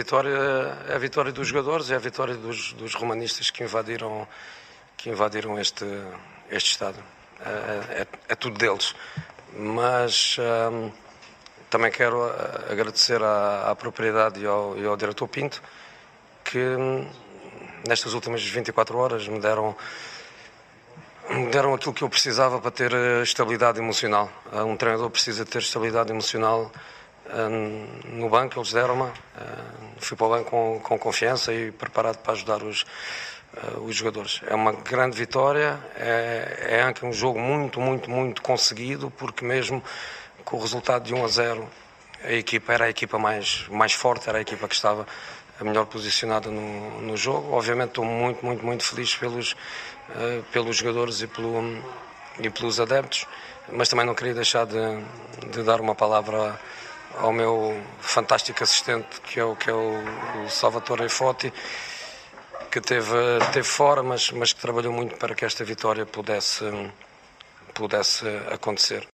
Vitória, é a vitória dos jogadores, é a vitória dos, dos romanistas que invadiram, que invadiram este, este. É, é- é tudo deles. Mas hum, também quero ah, agradecer à, à propriedade e ao, e ao diretor Pinto que hum, nestas últimas 24 horas me deram me deram aquilo que eu precisava para ter eh, estabilidade emocional. Ah, Um treinador precisa ter estabilidade emocional no banco, eles deram-me. Ah, Fui para o banco com, com confiança e preparado para ajudar os, ah, os jogadores. É uma grande vitória, é, é um jogo muito, muito, muito conseguido, porque mesmo com o resultado de 1 a 0, a equipa era a equipa mais, mais forte, era a equipa que estava a melhor posicionada no, no jogo. Obviamente estou muito, muito, muito feliz pelos, eh, pelos jogadores e, pelo, e pelos adeptos, mas também não queria deixar de, de dar uma palavra ao meu fantástico assistente, que é o, que é o, Salvatore Foti, que teve, teve fora, mas, mas que trabalhou muito para que esta vitória pudesse, pudesse acontecer.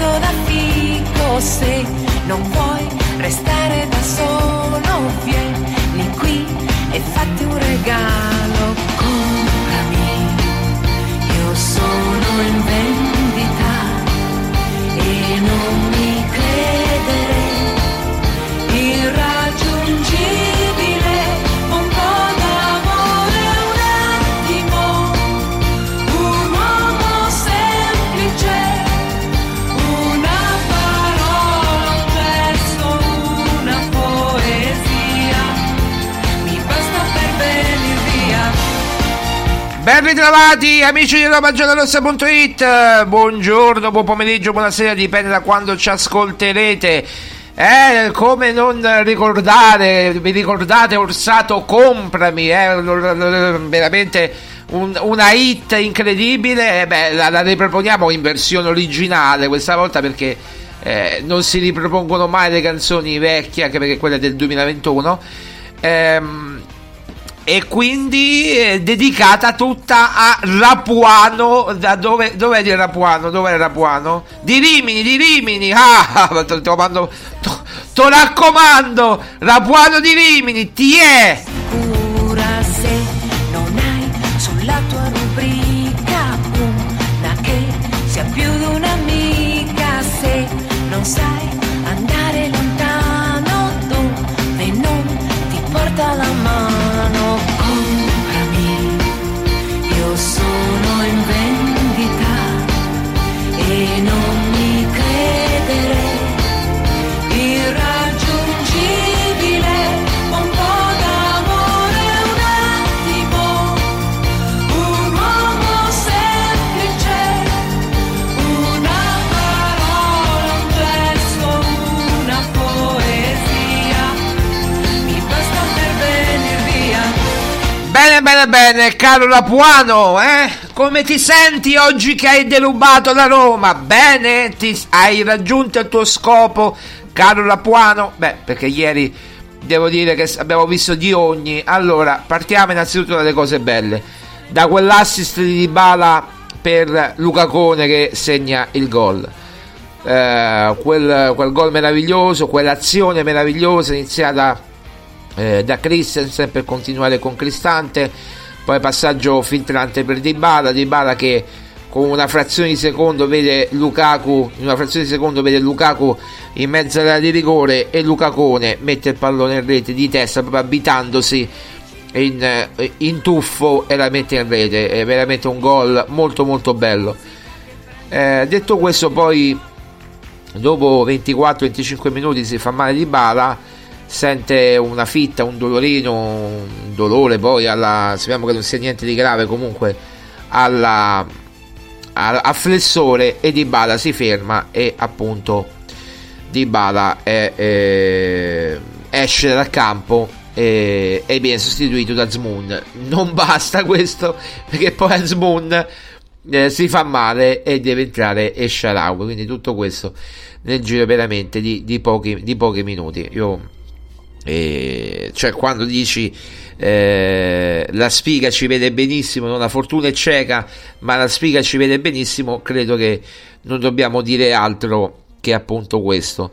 Sguardo da fico, se non vuoi restare da solo, vieni qui e fatti un regalo, comprami, io sono in vendita Ben ritrovati amici di RomaGiallorossa.it Buongiorno, buon pomeriggio, buonasera, dipende da quando ci ascolterete. Eh, come non ricordare, vi ricordate Orsato Comprami, eh, veramente un- una hit incredibile, eh, beh, la, la riproponiamo in versione originale questa volta perché eh, non si ripropongono mai le canzoni vecchie, anche perché quella è del 2021. Ehm, e quindi è dedicata tutta a Rapuano. Da dove, dov'è di Rapuano? Dov'è Rapuano? Di Rimini, di Rimini. Ah, ti raccomando, ti raccomando, Rapuano di Rimini, ti è. Cura se non hai sulla tua rubrica una che sia più di un'amica se non sai Bene, bene, caro Rapuano, eh? Come ti senti oggi che hai derubato la Roma? Bene? Ti, hai raggiunto il tuo scopo, caro Rapuano? Beh, perché ieri devo dire che abbiamo visto di ogni. Allora, partiamo innanzitutto dalle cose belle. Da quell'assist di Dybala per Lucacone che segna il gol. Eh, quel, quel gol meraviglioso, quell'azione meravigliosa iniziata eh, da Christensen per continuare con Cristante. Poi passaggio filtrante per Dybala Dybala che con una frazione di secondo vede Lukaku in una frazione di secondo vede Lukaku in mezzo alla di rigore e Lucacone mette il pallone in rete di testa proprio abitandosi in, eh, in tuffo e la mette in rete. È veramente un gol molto molto bello. Eh, detto questo poi dopo 24-25 minuti si fa male di bala sente una fitta, un dolorino, un dolore poi alla, sappiamo che non sia niente di grave comunque alla, al, al flessore e Di Bala si ferma e appunto Di Bala è, è, esce dal campo e, e viene sostituito da Zmoon. Non basta questo perché poi Zmoon eh, si fa male e deve entrare Esharawi quindi tutto questo nel giro veramente di, di, pochi, di pochi minuti. Io e cioè quando dici eh, la sfiga ci vede benissimo non la fortuna è cieca ma la sfiga ci vede benissimo credo che non dobbiamo dire altro che appunto questo.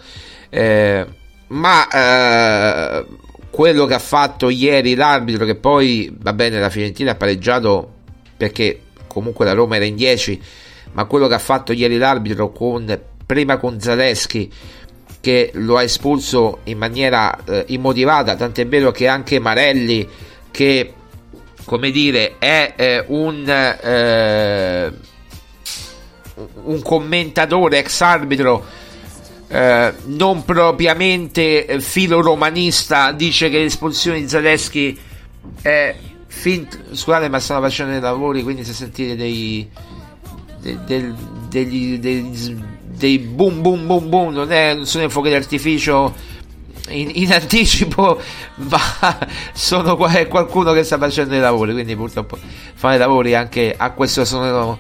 Eh, ma eh, quello che ha fatto ieri l'arbitro che poi va bene la Fiorentina ha pareggiato perché comunque la Roma era in 10 ma quello che ha fatto ieri l'arbitro con prima con Zaleschi che lo ha espulso in maniera eh, immotivata, tant'è vero che anche Marelli, che come dire è eh, un, eh, un commentatore ex arbitro eh, non propriamente filo romanista, dice che l'espulsione di Zaleschi è finta. Scusate, ma stanno facendo dei lavori, quindi se sentite dei, dei, dei, degli, degli dei boom boom boom boom, non, è, non sono i fuochi d'artificio in, in, anticipo, ma sono qualcuno che sta facendo i lavori, quindi purtroppo fare i lavori anche a questo sono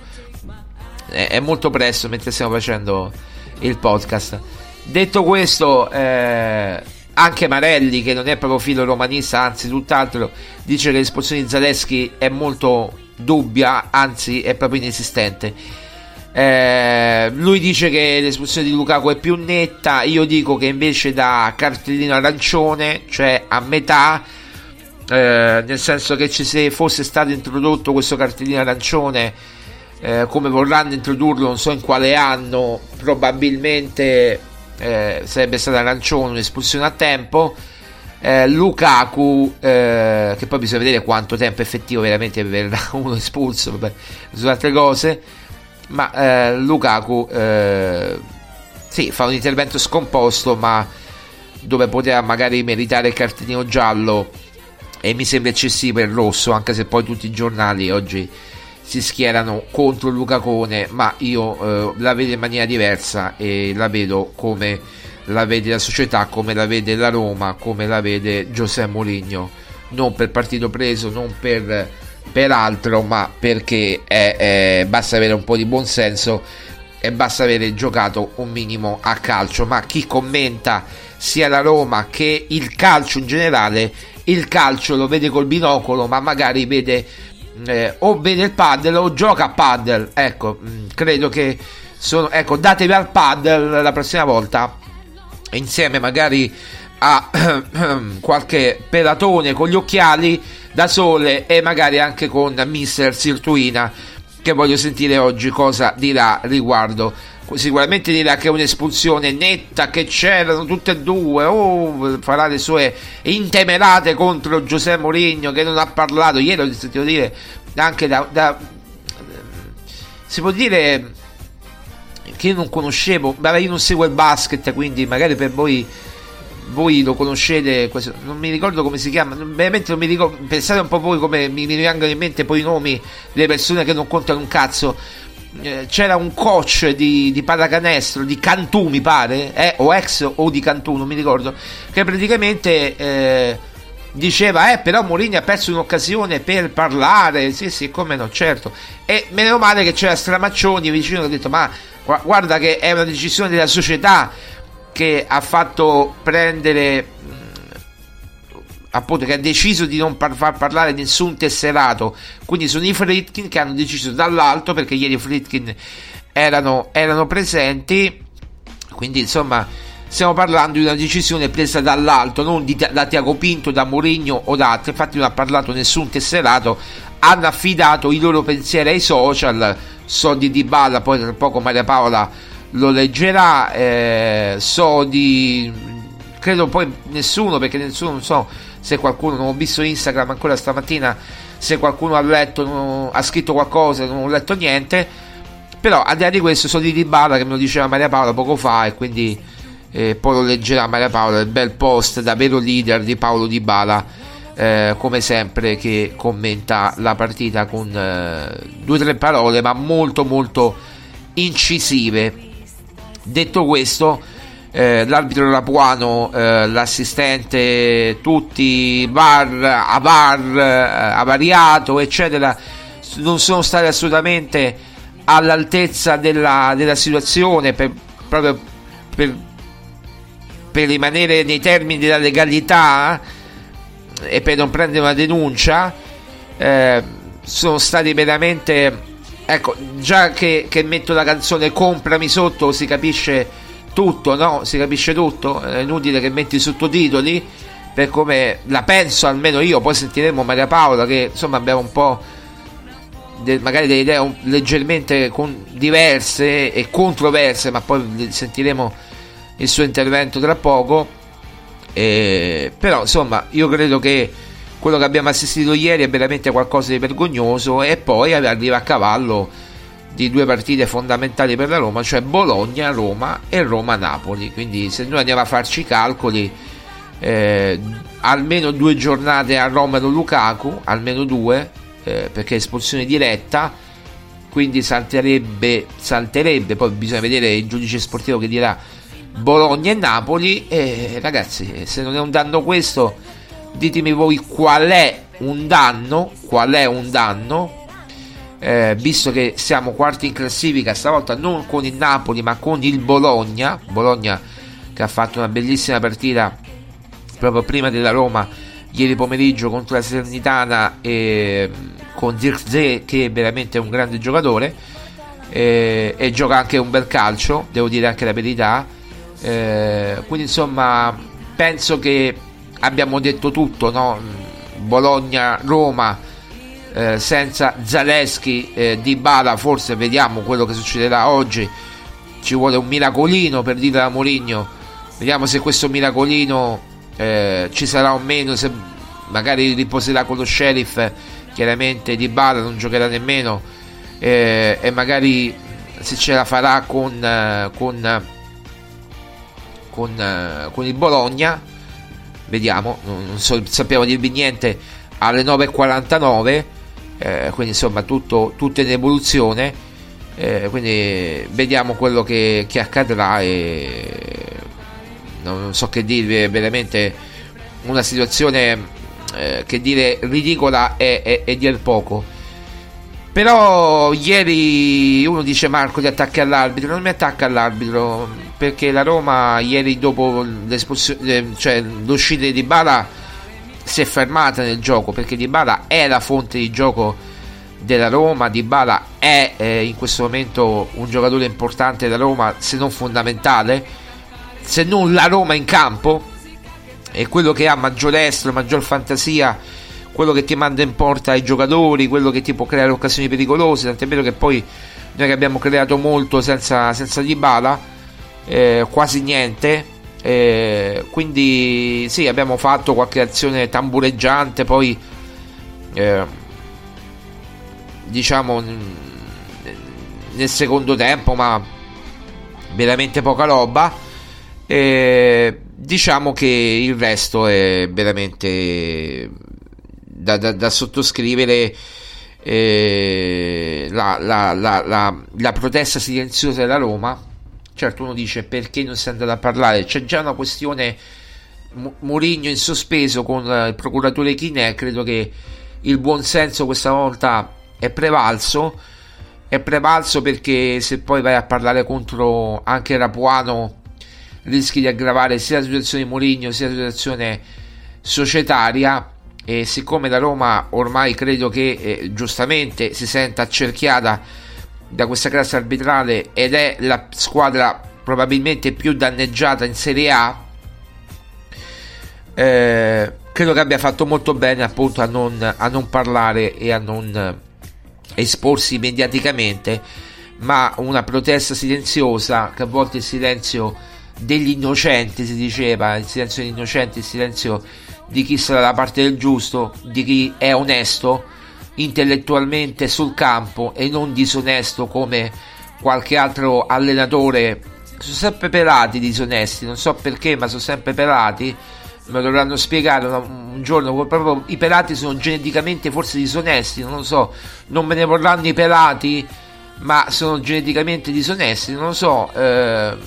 è, è molto presto mentre stiamo facendo il podcast. Detto questo, eh, anche Marelli, che non è proprio filo romanista, anzi tutt'altro, dice che l'espulsione di Zaleschi è molto dubbia, anzi è proprio inesistente eh, lui dice che l'espulsione di Lukaku è più netta, io dico che invece da cartellino arancione, cioè a metà, eh, nel senso che ci se fosse stato introdotto questo cartellino arancione eh, come vorranno introdurlo, non so in quale anno, probabilmente eh, sarebbe stata arancione, un'espulsione a tempo. Eh, Lukaku, eh, che poi bisogna vedere quanto tempo effettivo veramente verrà uno espulso, vabbè, su altre cose ma eh, Lukaku eh, sì, fa un intervento scomposto ma dove poteva magari meritare il cartellino giallo e mi sembra eccessivo il rosso anche se poi tutti i giornali oggi si schierano contro Lucacone ma io eh, la vedo in maniera diversa e la vedo come la vede la società come la vede la Roma come la vede Giuseppe Mourinho. Non per partito preso non per peraltro, ma perché è, è, basta avere un po' di buonsenso e basta avere giocato un minimo a calcio. Ma chi commenta sia la Roma che il calcio in generale il calcio lo vede col binocolo, ma magari vede eh, o vede il paddle o gioca a paddle. Ecco, mm, credo che sono, ecco, datevi al paddle la prossima volta insieme magari a qualche pelatone con gli occhiali da sole e magari anche con Mister Sirtuina che voglio sentire oggi cosa dirà riguardo. Sicuramente dirà che è un'espulsione netta che c'erano tutte e due oh, farà le sue intemerate contro Giuseppe Mourinho che non ha parlato ieri ho sentito dire anche da, da si può dire che io non conoscevo vabbè io non seguo il basket quindi magari per voi voi lo conoscete, non mi ricordo come si chiama, veramente non mi ricordo, pensate un po' voi come mi, mi rimangono in mente poi i nomi delle persone che non contano un cazzo. Eh, c'era un coach di, di pallacanestro di Cantù, mi pare, eh, o ex o di Cantù, non mi ricordo, che praticamente eh, diceva, eh, però Mourinho ha perso un'occasione per parlare, sì, sì, come no, certo. E meno male che c'era Stramaccioni vicino che ha detto, ma guarda che è una decisione della società che ha fatto prendere appunto che ha deciso di non par- far parlare nessun tesserato. Quindi sono i Fritkin che hanno deciso dall'alto perché ieri i Fritkin erano, erano presenti. Quindi insomma stiamo parlando di una decisione presa dall'alto non di, da Tiago Pinto, da Mourinho o da altri. Infatti non ha parlato nessun tesserato. Hanno affidato i loro pensieri ai social. So di Dybala poi tra poco Maria Paola lo leggerà. Eh, so di. Credo poi nessuno, perché nessuno non so se qualcuno. Non ho visto Instagram ancora stamattina. Se qualcuno ha letto, non, ha scritto qualcosa, non ho letto niente. Però al di là di questo, so di Dybala che me lo diceva Maria Paola poco fa e quindi eh, poi lo leggerà Maria Paola. Il bel post da vero leader di Paolo Dybala. Eh, come sempre che commenta la partita con eh, due o tre parole ma molto molto incisive Detto questo, eh, l'arbitro Lapuano, eh, l'assistente, tutti, VAR, AVAR, eh, avariato, eccetera, non sono stati assolutamente all'altezza della, della situazione per, proprio per, per, rimanere nei termini della legalità eh, e per non prendere una denuncia. Eh, sono stati veramente Ecco, già che, che, metto la canzone Comprami sotto si capisce tutto, no? Si capisce tutto, è inutile che metti sottotitoli, per come la penso almeno io, poi sentiremo Maria Paola che insomma abbiamo un po' de, magari delle idee leggermente con, diverse e controverse, ma poi sentiremo il suo intervento tra poco. E, però insomma io credo che quello che abbiamo assistito ieri è veramente qualcosa di vergognoso e poi arriva a cavallo di due partite fondamentali per la Roma, cioè Bologna-Roma e Roma-Napoli. Quindi se noi andiamo a farci i calcoli, eh, almeno due giornate a Romero Lukaku, almeno due, eh, perché è espulsione diretta, quindi salterebbe, salterebbe, poi bisogna vedere il giudice sportivo che dirà Bologna e Napoli. E ragazzi, se non è un danno questo ditemi voi qual è un danno, qual è un danno, eh, visto che siamo quarti in classifica, stavolta non con il Napoli ma con il Bologna, Bologna che ha fatto una bellissima partita proprio prima della Roma ieri pomeriggio contro la Salernitana e con Zirkzee che è veramente un grande giocatore. E, e, gioca anche un bel calcio, devo dire anche la verità. Eh, quindi insomma penso che abbiamo detto tutto, no? Bologna, Roma, eh, senza Zaleschi, eh, Di Bala, forse vediamo quello che succederà oggi. Ci vuole un miracolino per dire a Mourinho. Vediamo se questo miracolino eh, ci sarà o meno, se magari riposerà con lo sheriff. Chiaramente Di Bala non giocherà nemmeno. Eh, e magari se ce la farà con, eh, con, con, eh, con il Bologna vediamo, non so, sappiamo dirvi niente alle 9.49, eh, quindi insomma tutto, tutto in evoluzione, eh, quindi vediamo quello che, che accadrà e non, non, so che dirvi, è veramente una situazione eh, che dire ridicola è, è, è dir poco. Però ieri uno dice Marco ti attacchi all'arbitro, non mi attacca all'arbitro perché la Roma ieri dopo l'espulsione, cioè l'uscita di Bala si è fermata nel gioco perché Dybala è la fonte di gioco della Roma, Dybala è eh, in questo momento un giocatore importante della Roma, se non fondamentale, se non la Roma in campo, è quello che ha maggior estro, maggior fantasia, quello che ti manda in porta ai giocatori, quello che ti può creare occasioni pericolose, tant'è vero che poi noi che abbiamo creato molto senza, senza Dybala, eh, quasi niente, eh, quindi sì, abbiamo fatto qualche azione tambureggiante, poi eh, diciamo nel secondo tempo, ma veramente poca roba. Eh, diciamo che il resto è veramente da, da, da sottoscrivere. Eh, la, la, la, la protesta silenziosa della Roma Certo, uno dice perché non si è andato a parlare, c'è già una questione Mourinho in sospeso con il procuratore Chinè, credo che il buonsenso questa volta è prevalso, è prevalso perché se poi vai a parlare contro anche Rapuano rischi di aggravare sia la situazione di Mourinho sia la situazione societaria. E siccome la Roma ormai credo che eh, giustamente si senta accerchiata da questa classe arbitrale ed è la squadra probabilmente più danneggiata in Serie A, eh, credo che abbia fatto molto bene appunto a non, a non parlare e a non esporsi mediaticamente, ma una protesta silenziosa, che a volte il silenzio degli innocenti si diceva, il silenzio degli innocenti, il silenzio di chi sta dalla parte del giusto, di chi è onesto, intellettualmente sul campo e non disonesto come qualche altro allenatore. Sono sempre pelati disonesti, non so perché, ma sono sempre pelati. Me lo dovranno spiegare un giorno. Proprio I pelati sono geneticamente forse disonesti, non lo so. Non me ne vorranno i pelati, ma sono geneticamente disonesti. Non lo so. Eh,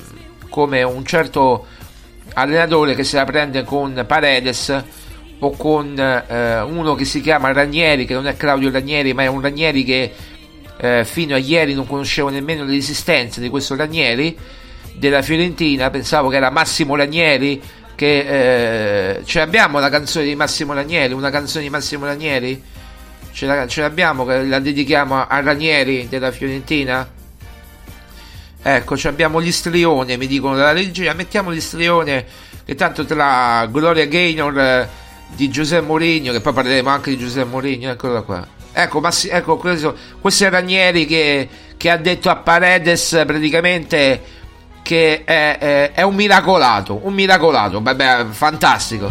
come un certo allenatore che se la prende con Paredes o con eh, uno che si chiama Ranieri, che non è Claudio Ranieri, ma è un Ranieri che eh, fino a ieri non conoscevo nemmeno l'esistenza di questo Ranieri della Fiorentina, pensavo che era Massimo Ranieri, che eh, ce l'abbiamo la canzone di Massimo Ranieri, una canzone di Massimo Ranieri? Ce, la, ce l'abbiamo la dedichiamo a Ranieri della Fiorentina? Ecco, abbiamo l'istrione, mi dicono dalla regia, mettiamo l'istrione che tanto tra Gloria Gaynor di Giuseppe Mourinho, che poi parleremo anche di Giuseppe Mourinho, eccolo qua. Ecco, ma sì, ecco questo, questo è Ranieri che, che, ha detto a Paredes praticamente che è, è, è un miracolato, un miracolato, beh, fantastico.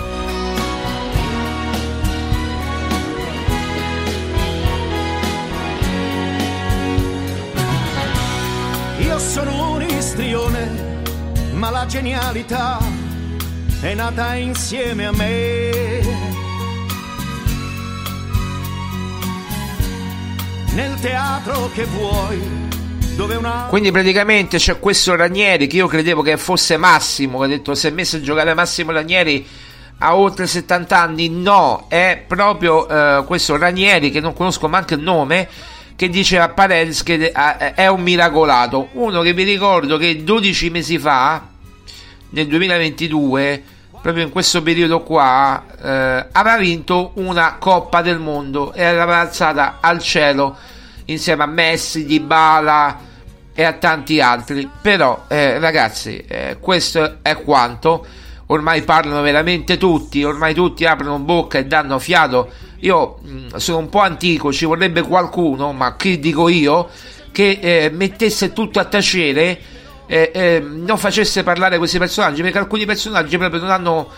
Io sono un istrione, ma la genialità è nata insieme a me. Nel teatro che vuoi. Quindi praticamente c'è questo Ranieri che io credevo che fosse Massimo, che ha detto si è messo a giocare Massimo Ranieri a oltre 70 anni, no, è proprio uh, questo Ranieri che non conosco manco il nome, che diceva a Paredes che è un miracolato, uno che vi ricordo che 12 mesi fa nel 2022, proprio in questo periodo qua, eh, aveva vinto una Coppa del Mondo e l'aveva alzata al cielo insieme a Messi, Dybala e a tanti altri. Però, eh, ragazzi, eh, questo è quanto. Ormai parlano veramente tutti, ormai tutti aprono bocca e danno fiato. Io mh, mm, sono un po' antico, ci vorrebbe qualcuno, ma chi dico io, che eh, mettesse tutto a tacere eh, eh, non facesse parlare questi personaggi, perché alcuni personaggi proprio non hanno.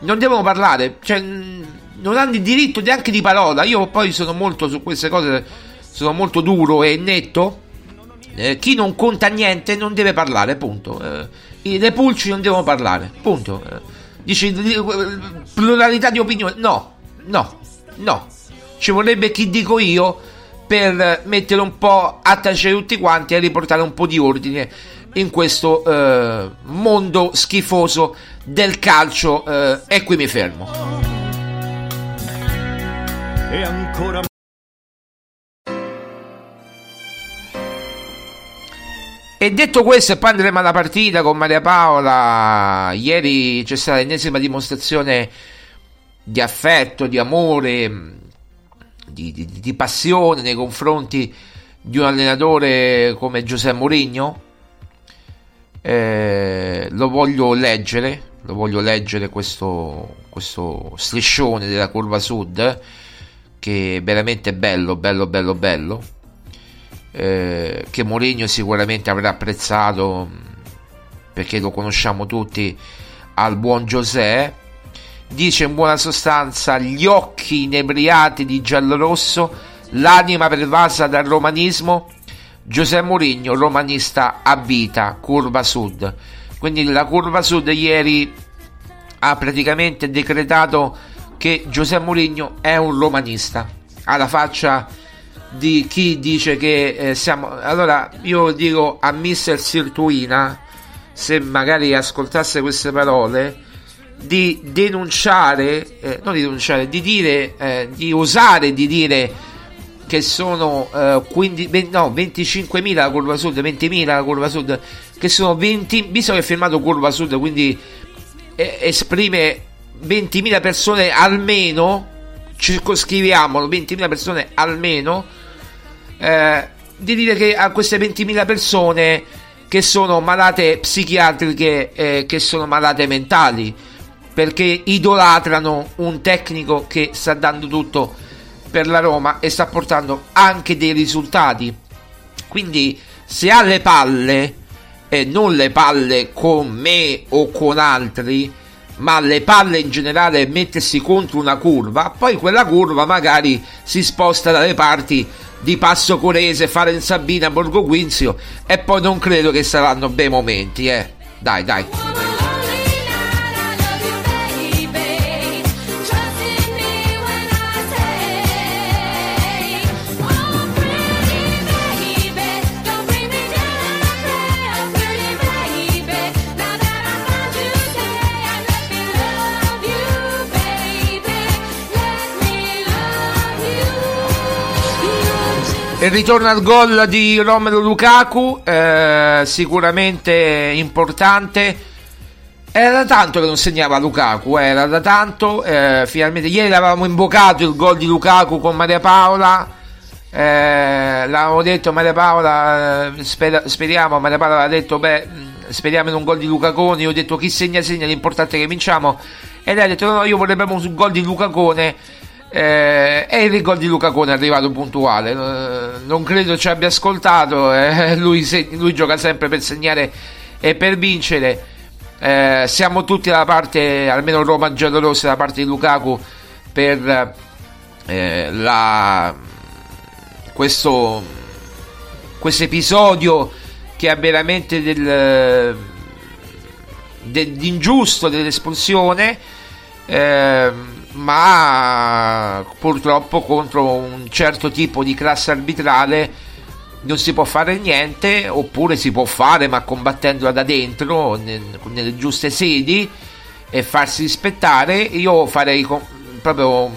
non devono parlare, cioè non hanno il diritto neanche di parola. Io poi sono molto su queste cose, sono molto duro e netto. Eh, chi non conta niente non deve parlare, punto. Eh, le pulci non devono parlare, punto. Eh, dici pluralità di opinione? No, no, no. Ci vorrebbe chi dico io per mettere un po' a tacere tutti quanti e riportare un po' di ordine in questo eh, mondo schifoso del calcio eh, e qui mi fermo. E ancora E detto questo, e poi andremo alla partita con Maria Paola. Ieri c'è stata l'ennesima dimostrazione di affetto, di amore, di, di, di, passione nei confronti di un allenatore come Giuseppe Mourinho. Eh, lo voglio leggere, lo voglio leggere questo, questo striscione della curva sud che è veramente bello, bello, bello, bello. Eh, che Mourinho sicuramente avrà apprezzato perché lo conosciamo tutti al buon Giuseppe dice in buona sostanza gli occhi inebriati di giallorosso l'anima pervasa dal romanismo Giuseppe Mourinho romanista a vita curva sud. Quindi la curva sud ieri ha praticamente decretato che Giuseppe Mourinho è un romanista. Alla faccia di chi dice che eh, siamo allora io dico a Mister Sirtuina se magari ascoltasse queste parole di denunciare eh, non di denunciare di dire eh, di osare di dire che sono eh, 15, 20, no, 25.000 la curva sud 20.000 la curva sud che sono 20 visto che è firmato curva sud quindi eh, esprime 20.000 persone almeno, circoscriviamolo, 20.000 persone almeno, eh, di dire che a queste 20.000 persone che sono malate psichiatriche, eh, che sono malate mentali, perché idolatrano un tecnico che sta dando tutto per la Roma e sta portando anche dei risultati. Quindi se ha le palle, e non le palle con me o con altri, ma le palle in generale mettersi contro una curva, poi quella curva magari si sposta dalle parti di Passo Corese, Faren Sabina, Borgo Quinzio e poi non credo che saranno bei momenti, eh. Dai, dai. Il ritorno al gol di Romero Lukaku, eh, sicuramente importante. Era da tanto che non segnava Lukaku, eh, era da tanto. Eh, finalmente ieri l'avevamo invocato il gol di Lukaku con Maria Paola. Eh, l'avevamo detto Maria Paola, eh, sper- speriamo. Maria Paola aveva detto: Beh, speriamo in un gol di Lucacone. Io ho detto: Chi segna, segna, l'importante è che vinciamo. E lei ha detto: No, no, io vorrei un gol di Lucacone eh, e il gol di Luca Cone è arrivato puntuale. Eh, non credo ci abbia ascoltato. Eh, lui, se, lui, gioca sempre per segnare e per vincere. Eh, siamo tutti dalla parte, almeno Roma giallorossa, dalla parte di Lukaku per eh, la, questo, episodio che ha veramente del, dell'ingiusto dell'espulsione. Ma purtroppo contro un certo tipo di classe arbitrale non si può fare niente oppure si può fare ma combattendola da dentro nelle giuste sedi e farsi rispettare. Io farei proprio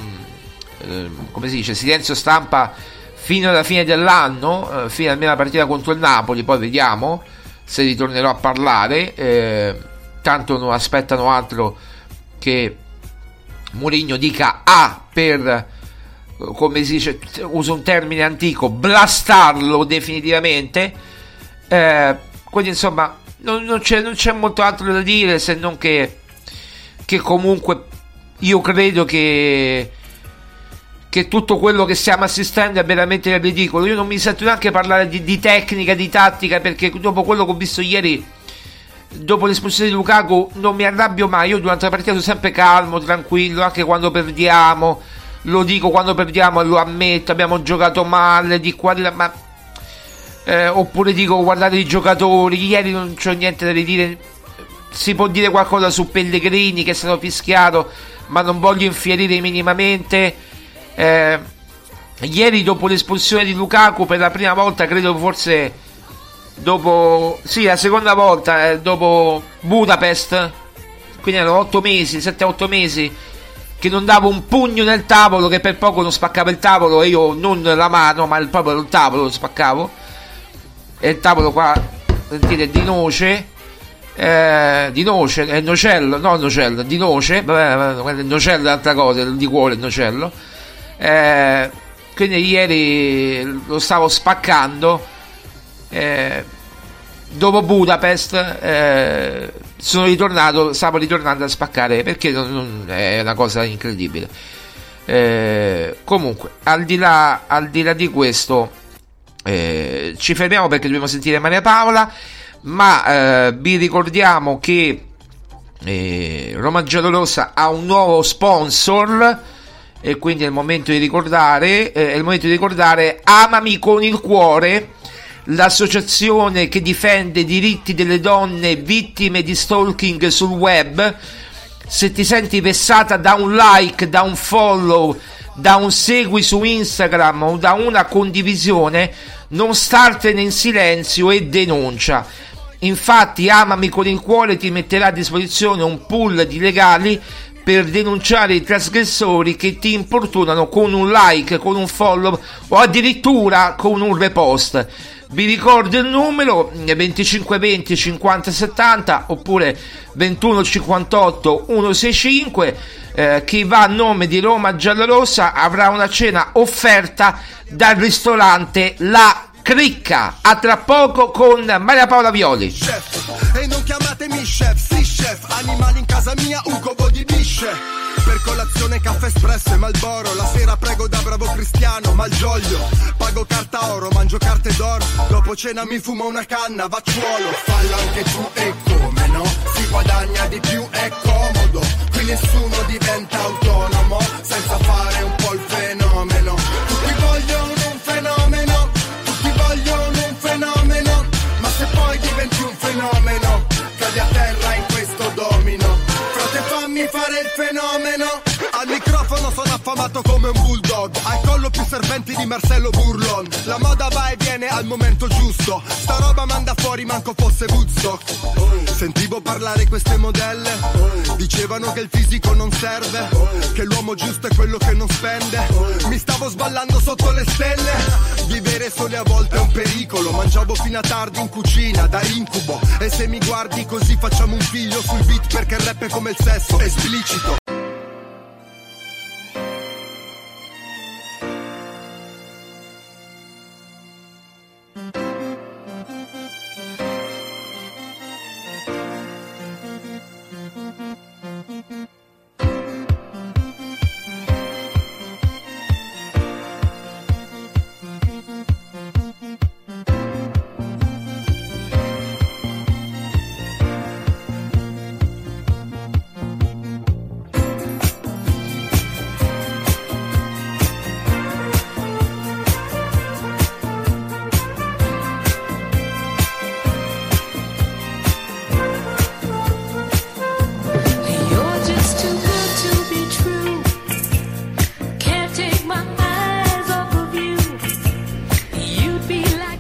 eh, come si dice silenzio stampa fino alla fine dell'anno eh, fino almeno alla partita contro il Napoli poi vediamo se ritornerò a parlare eh, tanto non aspettano altro che Mourinho dica A per come si dice, uso un termine antico, blastarlo definitivamente. Eh, quindi insomma non, non, c'è, non, c'è, molto altro da dire se non che, che comunque io credo che, che tutto quello che stiamo assistendo è veramente ridicolo. Io non mi sento neanche parlare di, di tecnica, di tattica, perché dopo quello che ho visto ieri dopo l'espulsione di Lukaku non mi arrabbio mai. Io durante la partita sono sempre calmo, tranquillo, anche quando perdiamo. Lo dico quando perdiamo e lo ammetto, abbiamo giocato male di qua di là, ma eh, oppure dico guardate i giocatori, ieri non c'ho niente da ridire. Si può dire qualcosa su Pellegrini che è stato fischiato, ma non voglio infierire minimamente. Eh, ieri dopo l'espulsione di Lukaku per la prima volta credo forse dopo sì la seconda volta eh, dopo Budapest quindi erano 8 mesi 7-8 mesi che non davo un pugno nel tavolo che per poco non spaccava il tavolo e io non la mano ma proprio il tavolo lo spaccavo e il tavolo qua sentite di noce eh, di noce, è nocello, no nocello, di noce, vabbè, nocello è un'altra cosa, il liquore, il nocello. Eh, quindi ieri lo stavo spaccando. Eh, dopo Budapest eh, sono ritornato, stavo ritornando a spaccare perché non, non, è una cosa incredibile. Eh, comunque, al di là, al di, là di questo, eh, ci fermiamo perché dobbiamo sentire Maria Paola. Ma eh, vi ricordiamo che eh, Roma Giallorossa ha un nuovo sponsor e quindi è il momento di ricordare, è il momento di ricordare Amami con il cuore l'associazione che difende i diritti delle donne vittime di stalking sul web. Se ti senti vessata da un like, da un follow, da un segui su Instagram o da una condivisione, non startene in silenzio e denuncia. Infatti, Amami con il cuore ti metterà a disposizione un pool di legali per denunciare i trasgressori che ti importunano con un like, con un follow o addirittura con un repost. Vi ricordo il numero 2520 50 70 oppure 21 58 165. Eh, chi va a nome di Roma Giallorossa avrà una cena offerta dal ristorante La Cricca. A tra poco con Maria Paola Violi. Chef, e non chiamatemi chef, sì chef, animali in casa mia, un covo di bisce. Per colazione caffè espresso e malboro. La sera prego da bravo cristiano, malgioglio Pago carta oro, mangio carte d'oro. Dopo cena mi fumo una canna, vacciuolo. Fallo anche tu e come no? Si guadagna di più, è comodo. Qui nessuno diventa autonomo Senza fare un po' il fenomeno. Tutti vogliono un fenomeno Tutti vogliono un fenomeno. Ma se poi diventi un fenomeno Cadi a terra in questo domino. Frate fammi fare il fenomeno affamato come un bulldog Al collo più serpenti di Marcello Burlon. La moda va e viene al momento giusto. Sta roba manda fuori manco fosse Woodstock. Sentivo parlare queste modelle. Dicevano che il fisico non serve Che l'uomo giusto è quello che non spende. Mi stavo sballando sotto le stelle. Vivere sole a volte è un pericolo. Mangiavo fino a tardi in cucina da incubo. E se mi guardi così facciamo un figlio sul beat Perché il rap è come il sesso, esplicito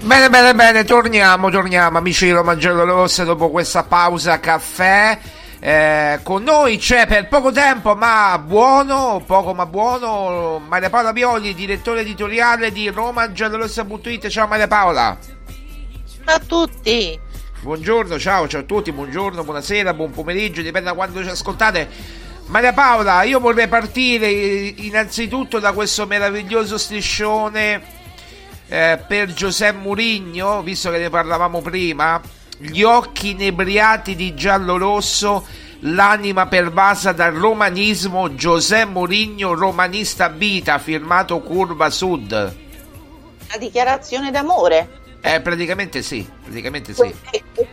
Bene, bene, bene, torniamo, torniamo, amici di Roma Giallorossa, dopo questa pausa caffè. Eh, con noi c'è per poco tempo, ma buono, poco ma buono, Maria Paola Violi, direttore editoriale di RomaGiallorossa.it. Ciao Maria Paola. Ciao a tutti. Buongiorno, ciao, ciao a tutti, buongiorno, buonasera, buon pomeriggio, dipende da quando ci ascoltate. Maria Paola, io vorrei partire innanzitutto da questo meraviglioso striscione eh, per Giuseppe Murigno, visto che ne parlavamo prima. Gli occhi inebriati di giallo-rosso, l'anima pervasa dal romanismo, Giuseppe Murigno, romanista vita, firmato Curva Sud. Una dichiarazione d'amore. Eh, praticamente sì, praticamente sì.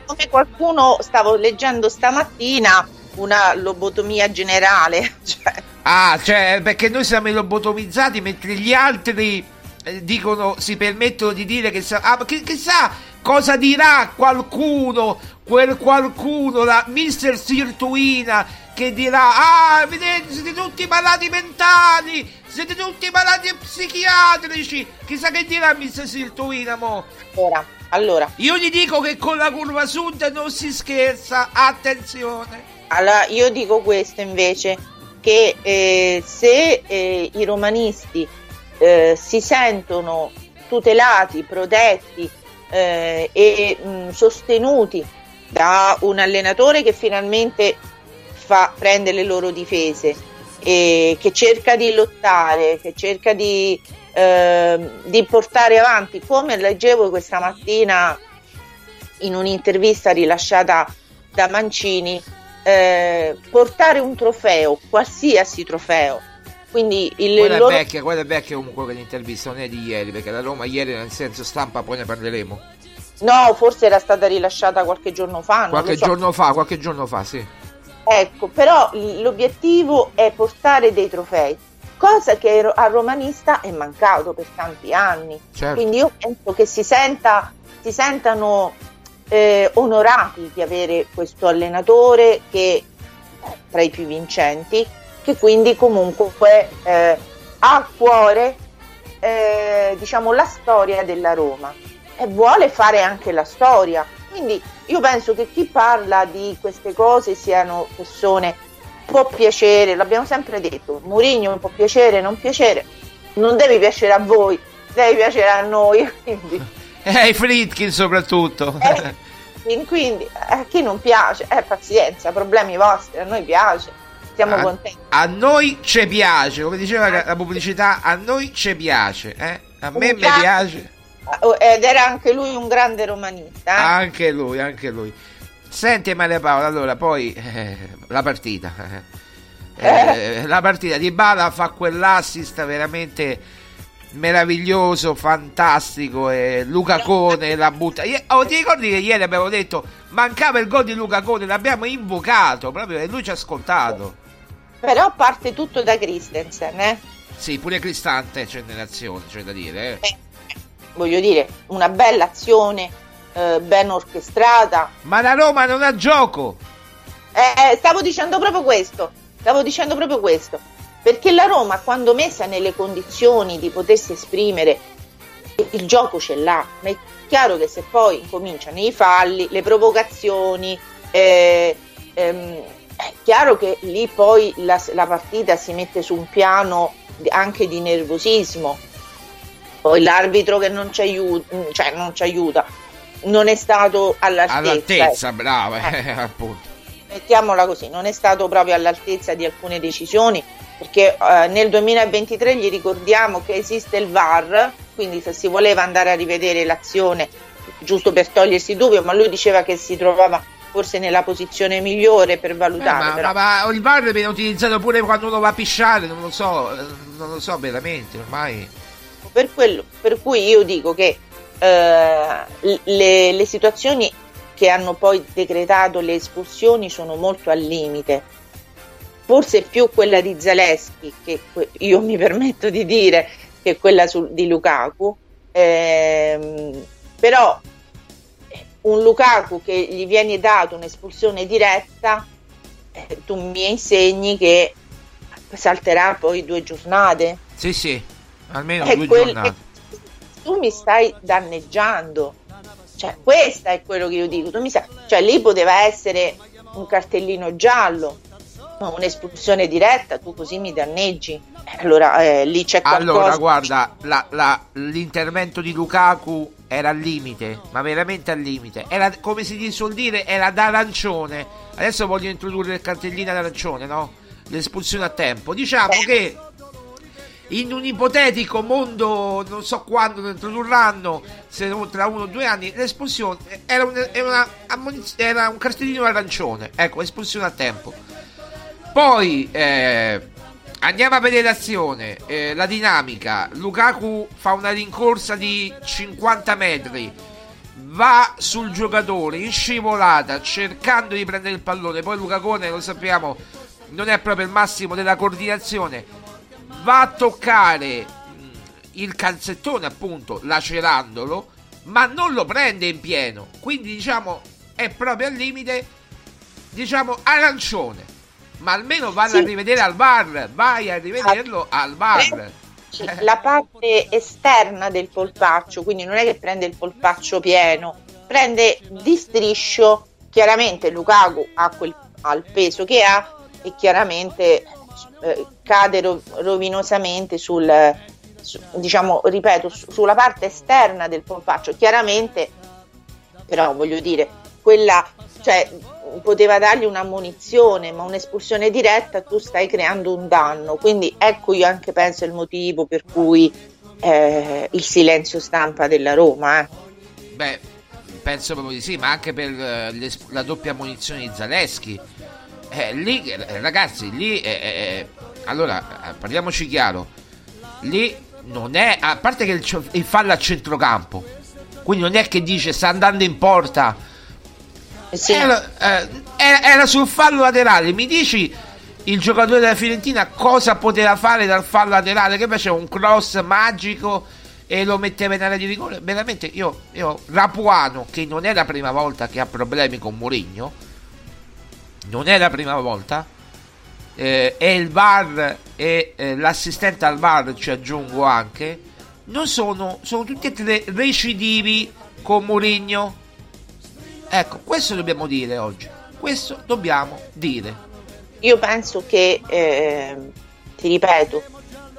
Come qualcuno stavo leggendo stamattina, una lobotomia generale. Cioè, Ah, cioè, perché noi siamo i lobotomizzati mentre gli altri dicono, si permettono di dire che sa, ah, chi- chissà cosa dirà qualcuno, quel qualcuno, la Mister Sirtuina, che dirà, ah, vedete, siete tutti malati mentali, siete tutti malati psichiatrici, chissà che dirà Mister Sirtuina, mo. Ora, allora. Io gli dico che con la curva sud non si scherza, attenzione. Allora, io dico questo invece, che eh, se eh, i romanisti eh, si sentono tutelati, protetti eh, e mh, sostenuti da un allenatore che finalmente fa, prende le loro difese e che cerca di lottare, che cerca di, eh, di portare avanti, come leggevo questa mattina in un'intervista rilasciata da Mancini, eh, portare un trofeo, qualsiasi trofeo. Quindi il quella, loro... è vecchia, quella è vecchia comunque quell'intervista, non è di ieri, perché la Roma ieri nel senso stampa poi ne parleremo. No, forse era stata rilasciata qualche giorno fa. Qualche so. giorno fa, qualche giorno fa, sì. Ecco, però l'obiettivo è portare dei trofei, cosa che al romanista è mancato per tanti anni. Certo. Quindi io penso che si, senta, si sentano eh, onorati di avere questo allenatore che è tra i più vincenti, che quindi comunque eh, ha a cuore eh, diciamo, la storia della Roma e vuole fare anche la storia. Quindi io penso che chi parla di queste cose siano persone può piacere, l'abbiamo sempre detto, Mourinho può piacere, non piacere, non devi piacere a voi, devi piacere a noi. Quindi, E ai Fritkin soprattutto. quindi- quindi a chi non piace, eh, pazienza, problemi vostri, a noi piace, siamo a, contenti. a noi ci piace, come diceva la la pubblicità, a noi ci piace, eh? A me mi piace. Oh, Ed era anche lui un grande romanista. eh. Anche lui, anche lui. Senti Maria Paola, allora poi eh, la partita. eh. Eh, la partita di Bala fa quell'assist veramente meraviglioso, fantastico. E Luca Cone la butta. Oh, ti ricordi che ieri abbiamo detto mancava il gol di Luca Cone? L'abbiamo invocato proprio e lui ci ha ascoltato. Però parte tutto da Christensen, eh. Sì, pure Cristante c'è nell'azione, c'è da dire. eh. voglio dire, una bella azione, eh, ben orchestrata. Ma la Roma non ha gioco. Eh, stavo dicendo proprio questo, stavo dicendo proprio questo, perché la Roma quando messa nelle condizioni di potersi esprimere, il gioco ce l'ha, ma è chiaro che se poi cominciano i falli, le provocazioni, eh, ehm, è chiaro che lì poi la, la partita si mette su un piano anche di nervosismo, poi l'arbitro che non ci aiuta, cioè non ci aiuta, non è stato all'altezza. All'altezza, ecco. brava, Eh. eh, appunto. mettiamola così, non è stato proprio all'altezza di alcune decisioni, perché eh, nel 2023 gli ricordiamo che esiste il VAR, quindi se si voleva andare a rivedere l'azione, giusto per togliersi dubbio, ma lui diceva che si trovava forse nella posizione migliore per Eh, valutare. ma, però. ma- ma il VAR viene utilizzato pure quando uno va a pisciare, non lo so, eh, non lo so veramente ormai. Per, quello, per cui io dico che eh, le, le situazioni che hanno poi decretato le espulsioni sono molto al limite. Forse più quella di Zaleschi, che io mi permetto di dire, che quella sul- di Lukaku. Ehm, però un Lukaku che gli viene dato un'espulsione diretta, eh, tu mi insegni che salterà poi due giornate. Sì, sì, almeno È due quel- giornate. tu mi stai danneggiando. Cioè, questo è quello che io dico. Tu mi stai- Cioè, lì poteva essere un cartellino giallo, ma un'espulsione diretta, tu così mi danneggi. Eh, Allora, eh, lì c'è qualcosa. Allora, guarda, la- la- l'intervento di Lukaku era al limite, ma veramente al limite. Era, come si suol dire, era da arancione. Adesso voglio introdurre il cartellino d'arancione, no? L'espulsione a tempo. Diciamo che in un ipotetico mondo, non so quando lo introdurranno, se non tra uno o due anni, l'espulsione era un, era una ammoniz- era un cartellino arancione. Ecco, espulsione a tempo. Poi eh, andiamo a vedere l'azione, eh, la dinamica. Lukaku fa una rincorsa di 50 metri, va sul giocatore in scivolata cercando di prendere il pallone. Poi Lucacone, lo sappiamo, non è proprio il massimo della coordinazione. Va a toccare mh, il calzettone, appunto, lacerandolo, ma non lo prende in pieno. Quindi, diciamo, è proprio al limite, diciamo, arancione ma almeno vanno Sì. a rivedere al bar, vai a rivederlo al bar. la parte esterna del polpaccio, quindi non è che prende il polpaccio pieno, prende di striscio, chiaramente Lukaku ha, quel, ha il peso che ha e chiaramente eh, cade ro- rovinosamente sul, su- diciamo, ripeto, su- sulla parte esterna del polpaccio, chiaramente però voglio dire, quella cioè poteva dargli un'ammonizione, ma un'espulsione diretta tu stai creando un danno. Quindi ecco io anche penso il motivo per cui eh, il silenzio stampa della Roma. Eh. Beh, penso proprio di sì, ma anche per eh, la doppia ammonizione di Zaleschi. Eh, lì, eh, ragazzi, lì eh, allora parliamoci chiaro, lì non è a parte che il, il fallo a centrocampo, quindi non è che dice sta andando in porta sì. Era, eh, era, sul fallo laterale. Mi dici il giocatore della Fiorentina cosa poteva fare dal fallo laterale? Che faceva un cross magico e lo metteva in area di rigore. Veramente io, io Rapuano, che non è la prima volta che ha problemi con Mourinho, non è la prima volta. Eh, e il VAR e eh, l'assistente al VAR ci aggiungo anche non sono, sono tutti e tre recidivi con Mourinho Ecco, questo dobbiamo dire oggi. Questo dobbiamo dire. Io penso che, eh, ti ripeto,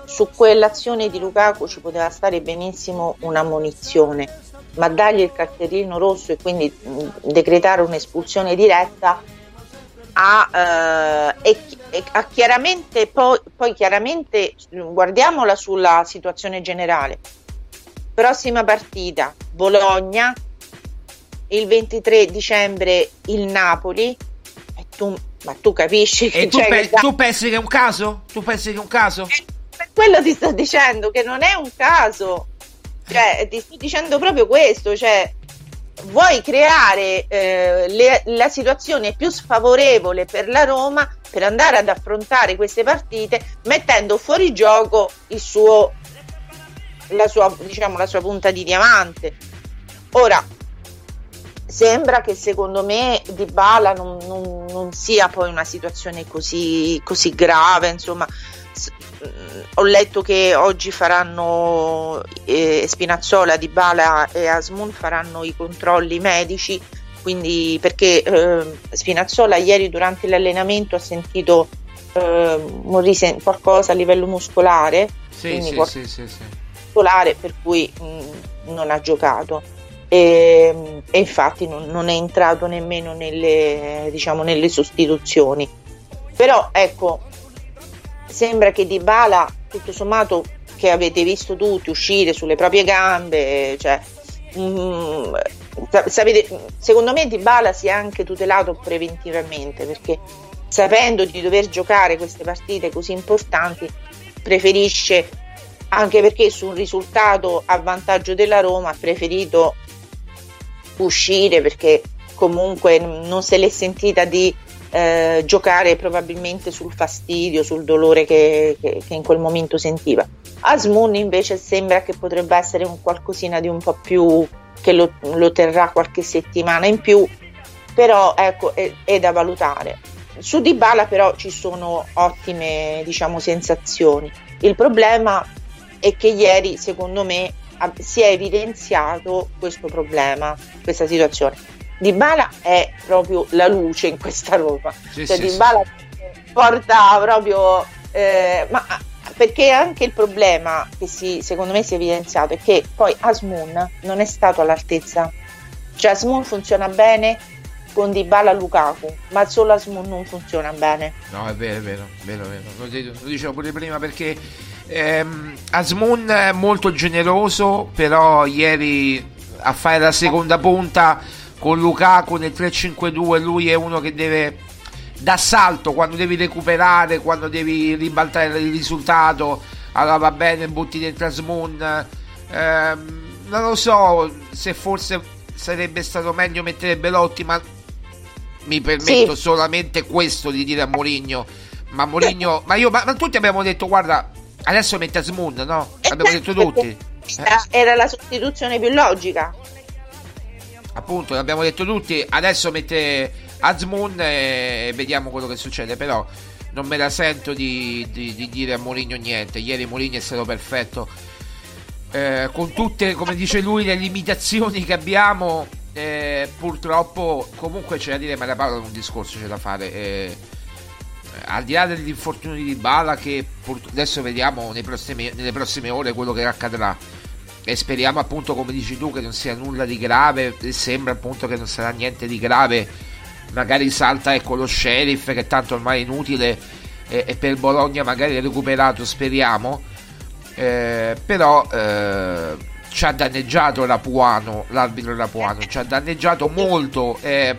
su quell'azione di Lukaku ci poteva stare benissimo una munizione, ma dargli il cartellino rosso e quindi decretare un'espulsione diretta ha, eh, e, chiaramente poi, poi chiaramente guardiamola sulla situazione generale. Prossima partita, Bologna, il 23 dicembre il Napoli e tu, ma tu capisci che, tu, pe- che tu, pensi che è un caso? Tu pensi che è un caso? Per quello ti sto dicendo che non è un caso cioè ti sto dicendo proprio questo cioè vuoi creare eh, le, la situazione più sfavorevole per la Roma per andare ad affrontare queste partite mettendo fuori gioco il suo la sua, diciamo, la sua punta di diamante ora sembra che secondo me Di Bala non, non, non, sia poi una situazione così, così grave insomma mm, ho letto che oggi faranno eh, Spinazzola, Di Bala e Asmun faranno i controlli medici quindi perché eh, Spinazzola ieri durante l'allenamento ha sentito eh, qualcosa a livello muscolare sì, sì, sì, sì, sì. muscolare per cui mh, mm, non ha giocato e, e infatti non, non, è entrato nemmeno nelle, diciamo, nelle sostituzioni. Però ecco, sembra che Di Bala, tutto sommato, che avete visto tutti uscire sulle proprie gambe, cioè, mm, sapete, secondo me Di Bala si è anche tutelato preventivamente perché sapendo di dover giocare queste partite così importanti preferisce anche perché su un risultato a vantaggio della Roma ha preferito uscire perché comunque non se l'è sentita di eh, giocare probabilmente sul fastidio, sul dolore che, che, che, in quel momento sentiva. Asmun invece sembra che potrebbe essere un qualcosina di un po' più che lo, lo terrà qualche settimana in più, però ecco è, è da valutare. Su Dybala però ci sono ottime diciamo, sensazioni. Il problema è che ieri secondo me si è evidenziato questo problema, questa situazione. Di Bala è proprio la luce in questa Roma, sì, cioè sì, Di Bala sì. porta proprio, eh, ma perché anche il problema che si, secondo me si è evidenziato è che poi Asmun non è stato all'altezza, cioè Asmun funziona bene con Dybala Lukaku, ma solo Asmun non funziona bene. No, è vero, è vero, è vero, è vero. Lo dicevo pure prima perché Ehm, Asmun è molto generoso, però ieri a fare la seconda punta con Lukaku nel 3-5-2 lui è uno che deve d'assalto quando devi recuperare, quando devi ribaltare il risultato, allora va bene, butti dentro Asmun. Ehm, non lo so se forse sarebbe stato meglio mettere Belotti, ma mi permetto sì. solamente questo di dire a Mourinho. Ma Mourinho, ma io, ma, ma tutti abbiamo detto, guarda, Adesso mette Asmund, no? Eh, Abbiamo detto tutti. Era, era la sostituzione più logica. Appunto, l'abbiamo detto tutti. Adesso mette Asmund e vediamo quello che succede. Però non me la sento di, di, di dire a Mourinho niente. Ieri Mourinho è stato perfetto. Eh, con tutte, come dice lui, le limitazioni che abbiamo, eh, purtroppo comunque c'è da dire, ma la parola un discorso c'è da fare. Eh, al di là degli infortuni di Bala che adesso vediamo prossimi, nelle prossime ore quello che accadrà. E speriamo appunto come dici tu che non sia nulla di grave sembra appunto che non sarà niente di grave. Magari salta ecco lo sheriff che tanto ormai è inutile e, e per Bologna magari è recuperato speriamo. Eh, però eh, ci ha danneggiato Rapuano l'arbitro Rapuano ci ha danneggiato molto eh,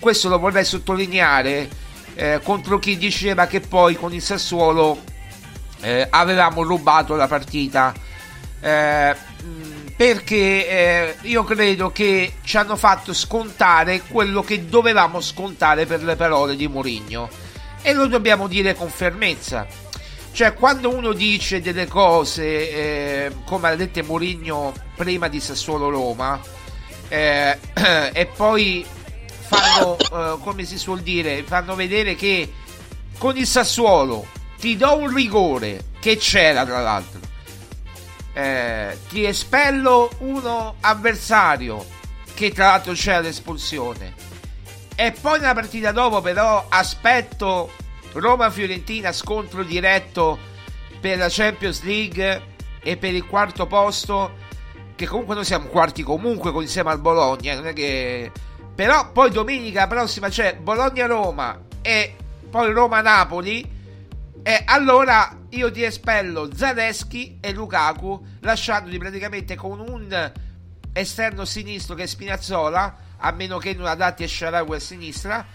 questo lo vorrei sottolineare eh, contro chi diceva che poi con il Sassuolo eh, avevamo rubato la partita. Eh, perché eh, io credo che ci hanno fatto scontare quello che dovevamo scontare per le parole di Mourinho. E lo dobbiamo dire con fermezza. Cioè quando uno dice delle cose eh, come ha detto Mourinho prima di Sassuolo Roma eh, e poi fanno eh, come si suol dire fanno vedere che con il Sassuolo ti do un rigore che c'era tra l'altro. Eh, ti espello uno avversario che tra l'altro c'era l'espulsione. E poi nella partita dopo però aspetto Roma-Fiorentina scontro diretto per la Champions League e per il quarto posto che comunque noi siamo quarti comunque insieme al Bologna non è che però poi domenica prossima c'è Bologna-Roma e poi Roma-Napoli. E allora io ti espello Zaleschi e Lukaku lasciandoti praticamente con un esterno sinistro che è Spinazzola a meno che non adatti a Sharawi a sinistra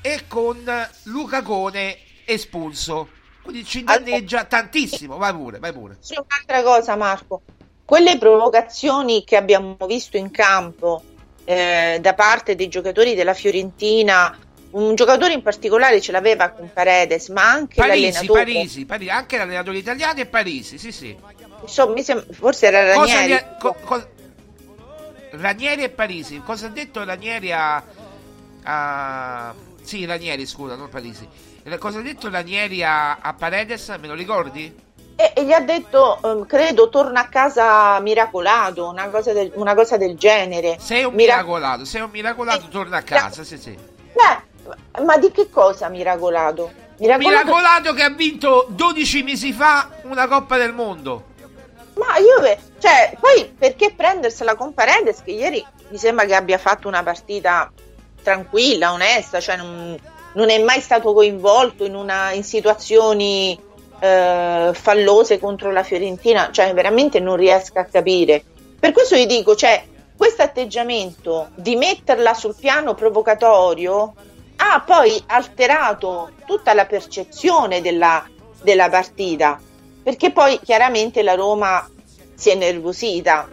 e con Lucacone espulso. Quindi ci danneggia tantissimo. Vai pure vai pure. C'è un'altra cosa Marco. Quelle provocazioni che abbiamo visto in campo eh, da parte dei giocatori della Fiorentina un giocatore in particolare ce l'aveva con Paredes, ma anche Parisi, l'allenatore. Parisi, Parisi, anche l'allenatore italiano e Parisi, sì, sì. Insomma, forse era Ranieri. Gli- co- co- Ranieri e Parisi. Cosa ha detto Ranieri a, a... Sì, Ranieri, scusa, non Parisi. Cosa ha detto Ranieri a, a Paredes? Me lo ricordi? E, e gli ha detto, ehm, credo, torna a casa miracolato, una cosa del, una cosa del genere. Sei un Mira- miracolato, sei un miracolato, torna a casa, sì, sì. Beh, ma di che cosa miracolato? Miracolato, Miracolato che ha vinto 12 mesi fa una Coppa del Mondo. Ma io, cioè, poi perché prendersela con Paredes che ieri mi sembra che abbia fatto una partita tranquilla, onesta, cioè non, non è mai stato coinvolto in, una, in situazioni eh, fallose contro la Fiorentina, cioè veramente non riesco a capire. Per questo vi dico, cioè, questo atteggiamento di metterla sul piano provocatorio ha poi alterato tutta la percezione della, della partita, perché poi chiaramente la Roma si è nervosita,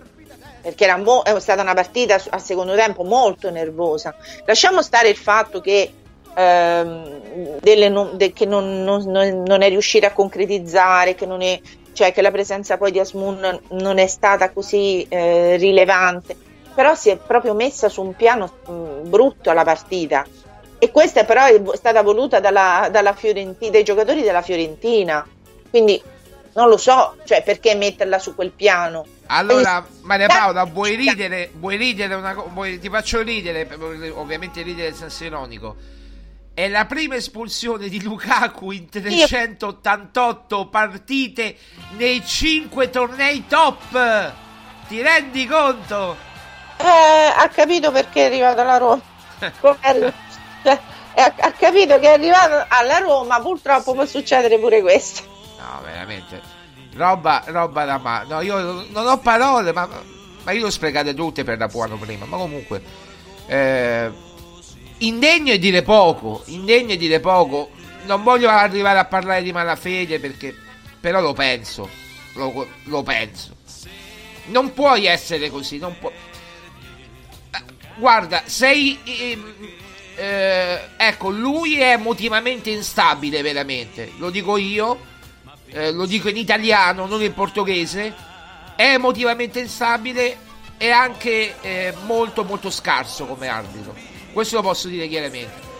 perché era mo- è stata una partita al secondo tempo molto nervosa. Lasciamo stare il fatto che, ehm, delle non, de- che non, non- non- è riuscita a concretizzare, che, non è, cioè che la presenza poi di Asmun non è stata così eh, rilevante, però si è proprio messa su un piano mh, brutto la partita. E questa però è stata voluta dalla, dalla dai giocatori della Fiorentina. Quindi non lo so, cioè perché metterla su quel piano. Allora, Maria Paola, vuoi ridere? Vuoi ridere una co- vuoi- ti faccio ridere, ovviamente ridere senso ironico. È la prima espulsione di Lukaku in 388 partite nei 5 tornei top. Ti rendi conto? Eh, ha capito perché è arrivato alla Roma. Cioè, ha, ha capito che è arrivato alla Roma, purtroppo può succedere pure questo. No, veramente. Roba, roba da ma. No, io non ho parole, ma, ma io le ho sprecate tutte per Rapuano prima. Ma comunque. Eh, indegno è dire poco. Indegno è dire poco. Non voglio arrivare a parlare di malafede perché. Però lo penso. Lo, lo penso. Non puoi essere così. Non può. Eh, Guarda, sei. ehm, eh, ecco, lui è emotivamente instabile, veramente. Lo dico io eh, lo dico in italiano, non in portoghese, è emotivamente instabile e anche eh, molto molto scarso come arbitro. Questo lo posso dire chiaramente.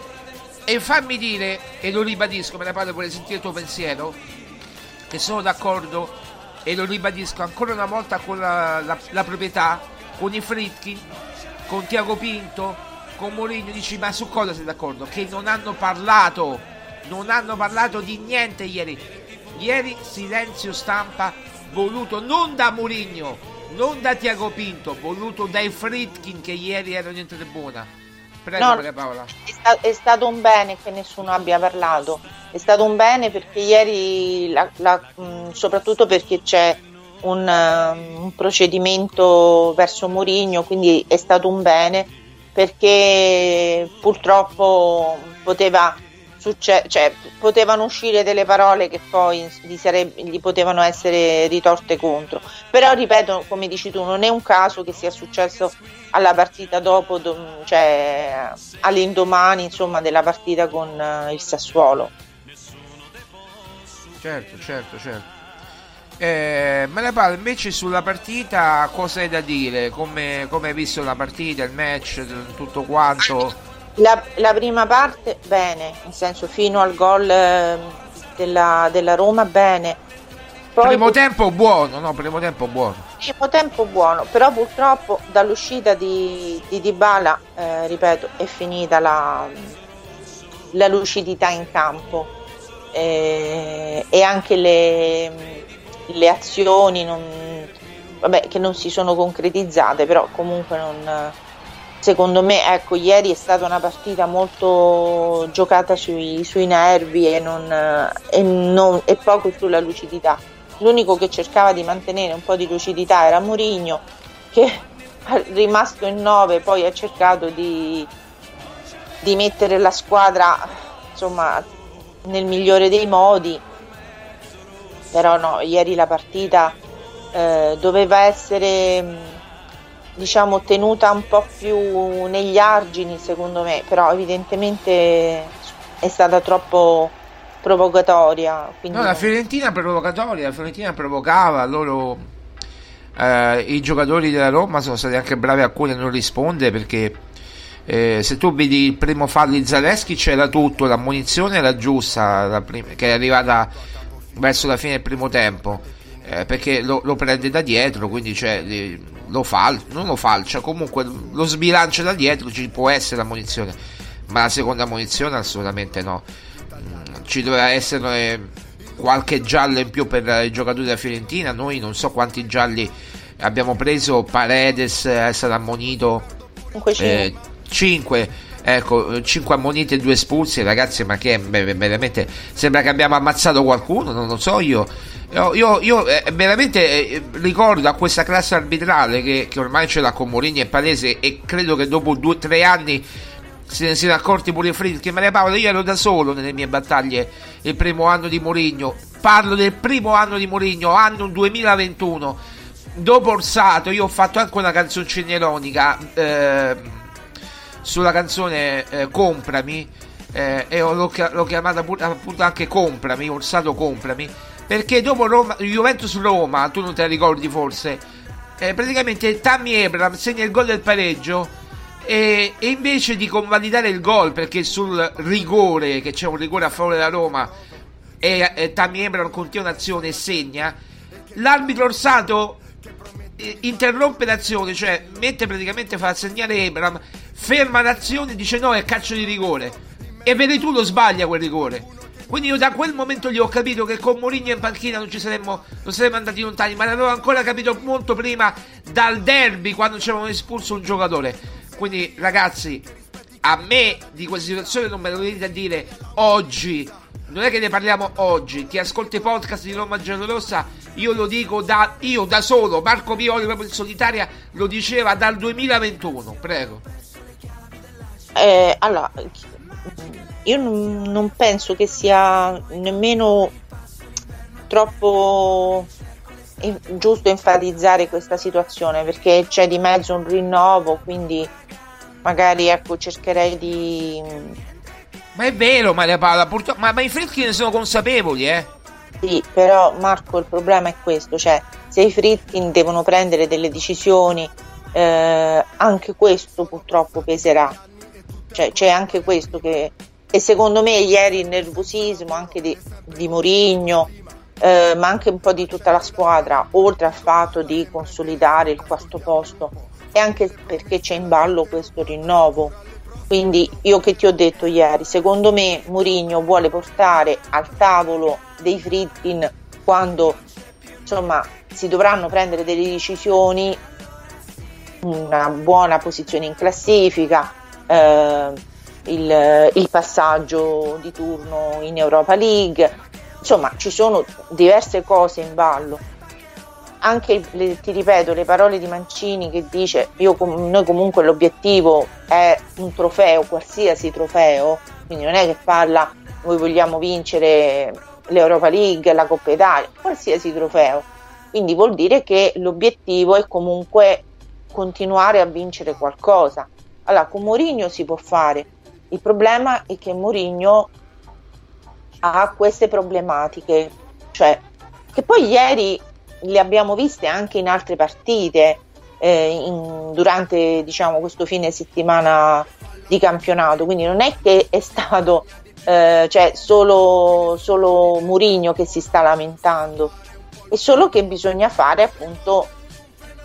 E fammi dire, e lo ribadisco, me ne parlo vuole sentire il tuo pensiero, che sono d'accordo e lo ribadisco ancora una volta con la, la- la proprietà, con i Fritkin, con Tiago Pinto, con Mourinho, dici ma su cosa sei d'accordo? Che non hanno parlato, non hanno parlato di niente ieri. Ieri silenzio stampa voluto non da Mourinho, non da Tiago Pinto, voluto dai Fritkin che ieri erano in tribuna. Prego, No. È, sta- è stato un bene che nessuno abbia parlato, è stato un bene perché ieri, la- la- mh, soprattutto perché c'è un, um, un procedimento verso Mourinho, quindi è stato un bene perché purtroppo poteva succe- cioè, potevano uscire delle parole che poi gli, sareb- gli potevano essere ritorte contro. Però ripeto, come dici tu, non è un caso che sia successo alla partita dopo, do- cioè all'indomani insomma, della partita con eh, il Sassuolo. Certo, certo, certo. Eh, Maria Paola, invece sulla partita cosa hai da dire? Come, come hai visto la partita, il match, tutto quanto? La, la prima parte bene, nel senso fino al gol eh, della, della Roma bene. Poi primo tempo buono, no? Primo tempo buono. primo tempo buono, però purtroppo dall'uscita di, di Dybala, eh, ripeto, è finita la, la lucidità in campo eh, e anche le, le azioni non, vabbè, che non si sono concretizzate, però comunque non, secondo me ecco, ieri è stata una partita molto giocata sui, sui nervi e, non, e, non- e poco sulla lucidità. L'unico che cercava di mantenere un po' di lucidità era Mourinho, che rimasto in 9 poi ha cercato di, di mettere la squadra insomma nel migliore dei modi però no ieri la partita eh, doveva essere mh, diciamo tenuta un po' più negli argini secondo me però evidentemente è stata troppo provocatoria No, la Fiorentina provocatoria, la Fiorentina provocava, loro eh, i giocatori della Roma sono stati anche bravi alcuni a non rispondere perché eh, se tu vedi il primo fallo di Zaleschi c'era tutto, la munizione era giusta, la prim- che è arrivata verso la fine del primo tempo, eh, perché lo, lo prende da dietro, quindi cioè, lo fal- non lo falcia, comunque lo sbilancia da dietro, ci può essere la munizione, ma la seconda munizione assolutamente no. Mm, Ci doveva essere eh, qualche giallo in più per i giocatori della Fiorentina, noi non so quanti gialli abbiamo preso, Paredes è stato ammonito Comunque ci- 5 ecco 5 ammoniti e 2 espulsi ragazzi ma che veramente sembra che abbiamo ammazzato qualcuno non lo so io io, io- io, eh, veramente eh, ricordo a questa classe arbitrale che, che ormai ce l'ha con Mourinho e Palese e credo che dopo 2-3 anni se ne siano accorti pure Fritz Maria Paola io ero da solo nelle mie battaglie il primo anno di Mourinho parlo del primo anno di Mourinho anno 2021 dopo Orsato io ho fatto anche una canzoncina ironica eh, sulla canzone eh, Comprami eh, e l'ho, l'ho chiamata pu- appunto anche Comprami, Orsato Comprami perché dopo Roma, Juventus Roma, tu non te la ricordi forse eh, praticamente Tammy Abraham segna il gol del pareggio e, e invece di convalidare il gol perché sul rigore che c'è un rigore a favore della Roma e, e Tammy Abraham continua un'azione e segna l'arbitro Orsato eh, interrompe l'azione, cioè mette praticamente fa segnare Abram, ferma l'azione e dice no, è calcio di rigore. E vedi tu lo sbaglia quel rigore. Quindi io da quel momento lì ho capito che con Mourinho in panchina non ci saremmo, non saremmo andati lontani, ma l'avevo ancora capito molto prima dal derby quando ci avevano espulso un giocatore. Quindi ragazzi, a me di questa situazione non me lo venite a dire oggi. Non è che ne parliamo oggi. Chi ascolta i podcast di Roma Giallorossa, io lo dico da io da solo. Marco Pioli, proprio in solitaria, lo diceva dal 2021. Prego. Eh, allora, io non, non penso che sia nemmeno troppo giusto enfatizzare questa situazione perché c'è di mezzo un rinnovo, quindi magari ecco, cercherei di... Ma è vero, Maria Paola, purtroppo, ma, ma i ne sono consapevoli, eh. Sì, però Marco il problema è questo, cioè se i Fritkin devono prendere delle decisioni, eh, anche questo purtroppo peserà. Cioè, c'è anche questo che... E secondo me ieri il nervosismo anche di, di Mourinho, eh, ma anche un po' di tutta la squadra, oltre al fatto di consolidare il quarto posto, e anche perché c'è in ballo questo rinnovo. Quindi io che ti ho detto ieri, secondo me Mourinho vuole portare al tavolo dei Fritkin quando insomma si dovranno prendere delle decisioni, una buona posizione in classifica, eh, il, il passaggio di turno in Europa League, insomma ci sono diverse cose in ballo. Anche, le, ti ripeto, le parole di Mancini che dice io, noi comunque l'obiettivo è un trofeo, qualsiasi trofeo, quindi non è che parla noi vogliamo vincere l'Europa League, la Coppa Italia, qualsiasi trofeo. Quindi vuol dire che l'obiettivo è comunque continuare a vincere qualcosa. Allora, con Mourinho si può fare. Il problema è che Mourinho ha queste problematiche, cioè che poi ieri le abbiamo viste anche in altre partite eh, in, durante diciamo, questo fine settimana di campionato, quindi non è che è stato eh, cioè solo, solo Murigno che si sta lamentando, è solo che bisogna fare appunto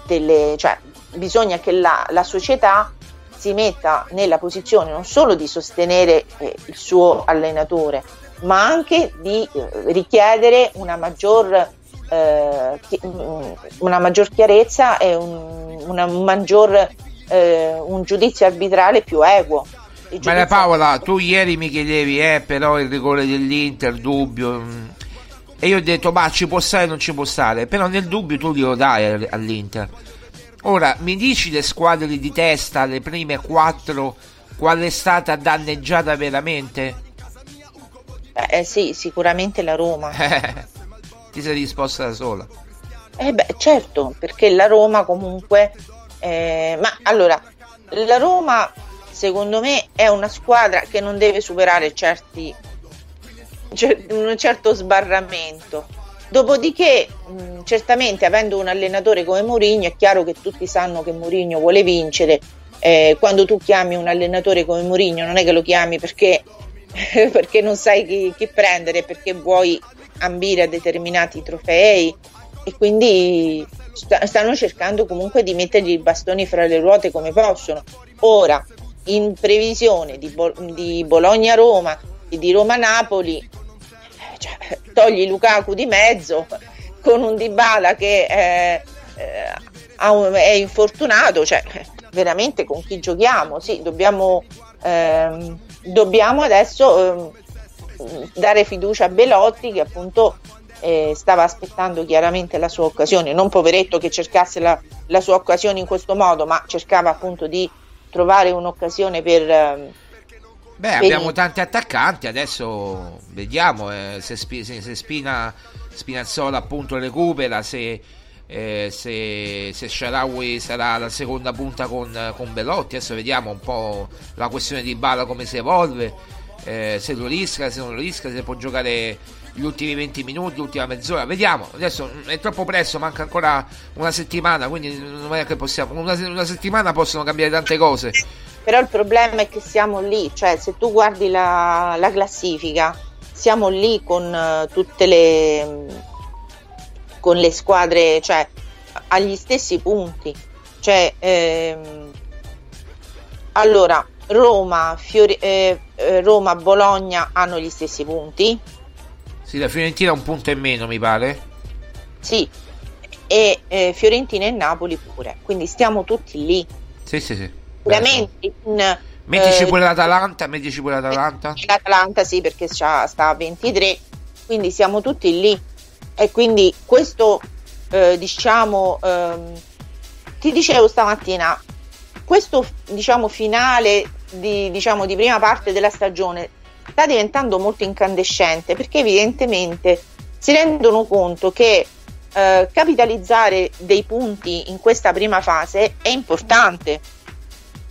delle, cioè bisogna che la, la società si metta nella posizione non solo di sostenere eh, il suo allenatore, ma anche di eh, richiedere una maggior, eh, una maggior chiarezza e un, una maggior, eh, un giudizio arbitrale più equo. Maria Paola, tu ieri mi chiedevi, eh, però il rigore dell'Inter, dubbio. mm, E io ho detto, ma ci può stare o non ci può stare. Però nel dubbio tu glielo dai all'Inter. Ora, mi dici le squadre di testa, le prime quattro, qual è stata danneggiata veramente? Eh sì, sicuramente la Roma. Ti sei risposta da sola. Eh beh, certo, perché la Roma comunque... eh, ma allora, la Roma secondo me è una squadra che non deve superare certi, cer- un certo sbarramento. Dopodiché, mh, certamente avendo un allenatore come Mourinho, è chiaro che tutti sanno che Mourinho vuole vincere. Eh, quando tu chiami un allenatore come Mourinho, non è che lo chiami perché, perché non sai chi, chi prendere, perché vuoi ambire a determinati trofei e quindi sta- stanno cercando comunque di mettergli i bastoni fra le ruote come possono. Ora, in previsione di, Bo- di Bologna-Roma e di Roma-Napoli, cioè, togli Lukaku di mezzo con un Dybala che eh, eh, un- è infortunato, cioè veramente con chi giochiamo? Sì, dobbiamo, ehm, dobbiamo adesso ehm, dare fiducia a Belotti che appunto eh, stava aspettando chiaramente la sua occasione, non poveretto che cercasse la, la sua occasione in questo modo, ma cercava appunto di trovare un'occasione per... ehm, Beh, abbiamo tanti attaccanti, adesso vediamo eh, se, Spi- se- se Spina, Spinazzola appunto recupera, se, eh, se, se Sharawi sarà la seconda punta con, con Belotti, adesso vediamo un po' la questione di Bala come si evolve, eh, se lo rischia, se non lo rischia, se può giocare gli ultimi 20 minuti, l'ultima mezz'ora, vediamo, adesso è troppo presto, manca ancora una settimana, quindi non è che possiamo, una, una settimana possono cambiare tante cose. Però il problema è che siamo lì, cioè se tu guardi la, la classifica, siamo lì con eh, tutte le con le squadre, cioè agli stessi punti. Cioè, ehm, allora, Roma, Fiori- eh, eh, Roma, Bologna hanno gli stessi punti. Sì, la Fiorentina un punto in meno, mi pare. Sì, e eh, Fiorentina e Napoli pure. Quindi stiamo tutti lì. Sì, sì, sì. Veramente. in, Mettici eh, pure l'Atalanta, mettici pure l'Atalanta. L'Atalanta sì, perché sta a 23, quindi siamo tutti lì. E quindi questo, eh, diciamo, ehm, ti dicevo stamattina, questo diciamo finale di, diciamo, di prima parte della stagione sta diventando molto incandescente perché evidentemente si rendono conto che eh, capitalizzare dei punti in questa prima fase è importante.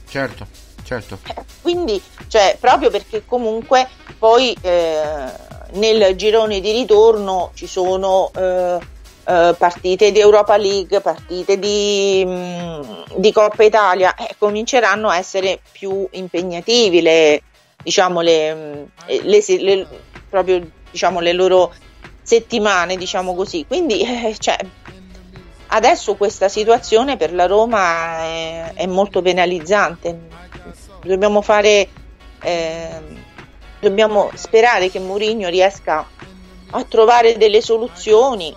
Certo, certo. Quindi, cioè, proprio perché comunque poi eh, nel girone di ritorno ci sono eh, eh, partite di Europa League, partite di, mh, di Coppa Italia, eh, cominceranno a essere più impegnativi le, diciamo, le, mh, le, le- proprio, diciamo, le loro settimane, diciamo così. Quindi, eh, cioè, adesso questa situazione per la Roma è, è molto penalizzante. Dobbiamo fare, ehm, dobbiamo sperare che Mourinho riesca a trovare delle soluzioni.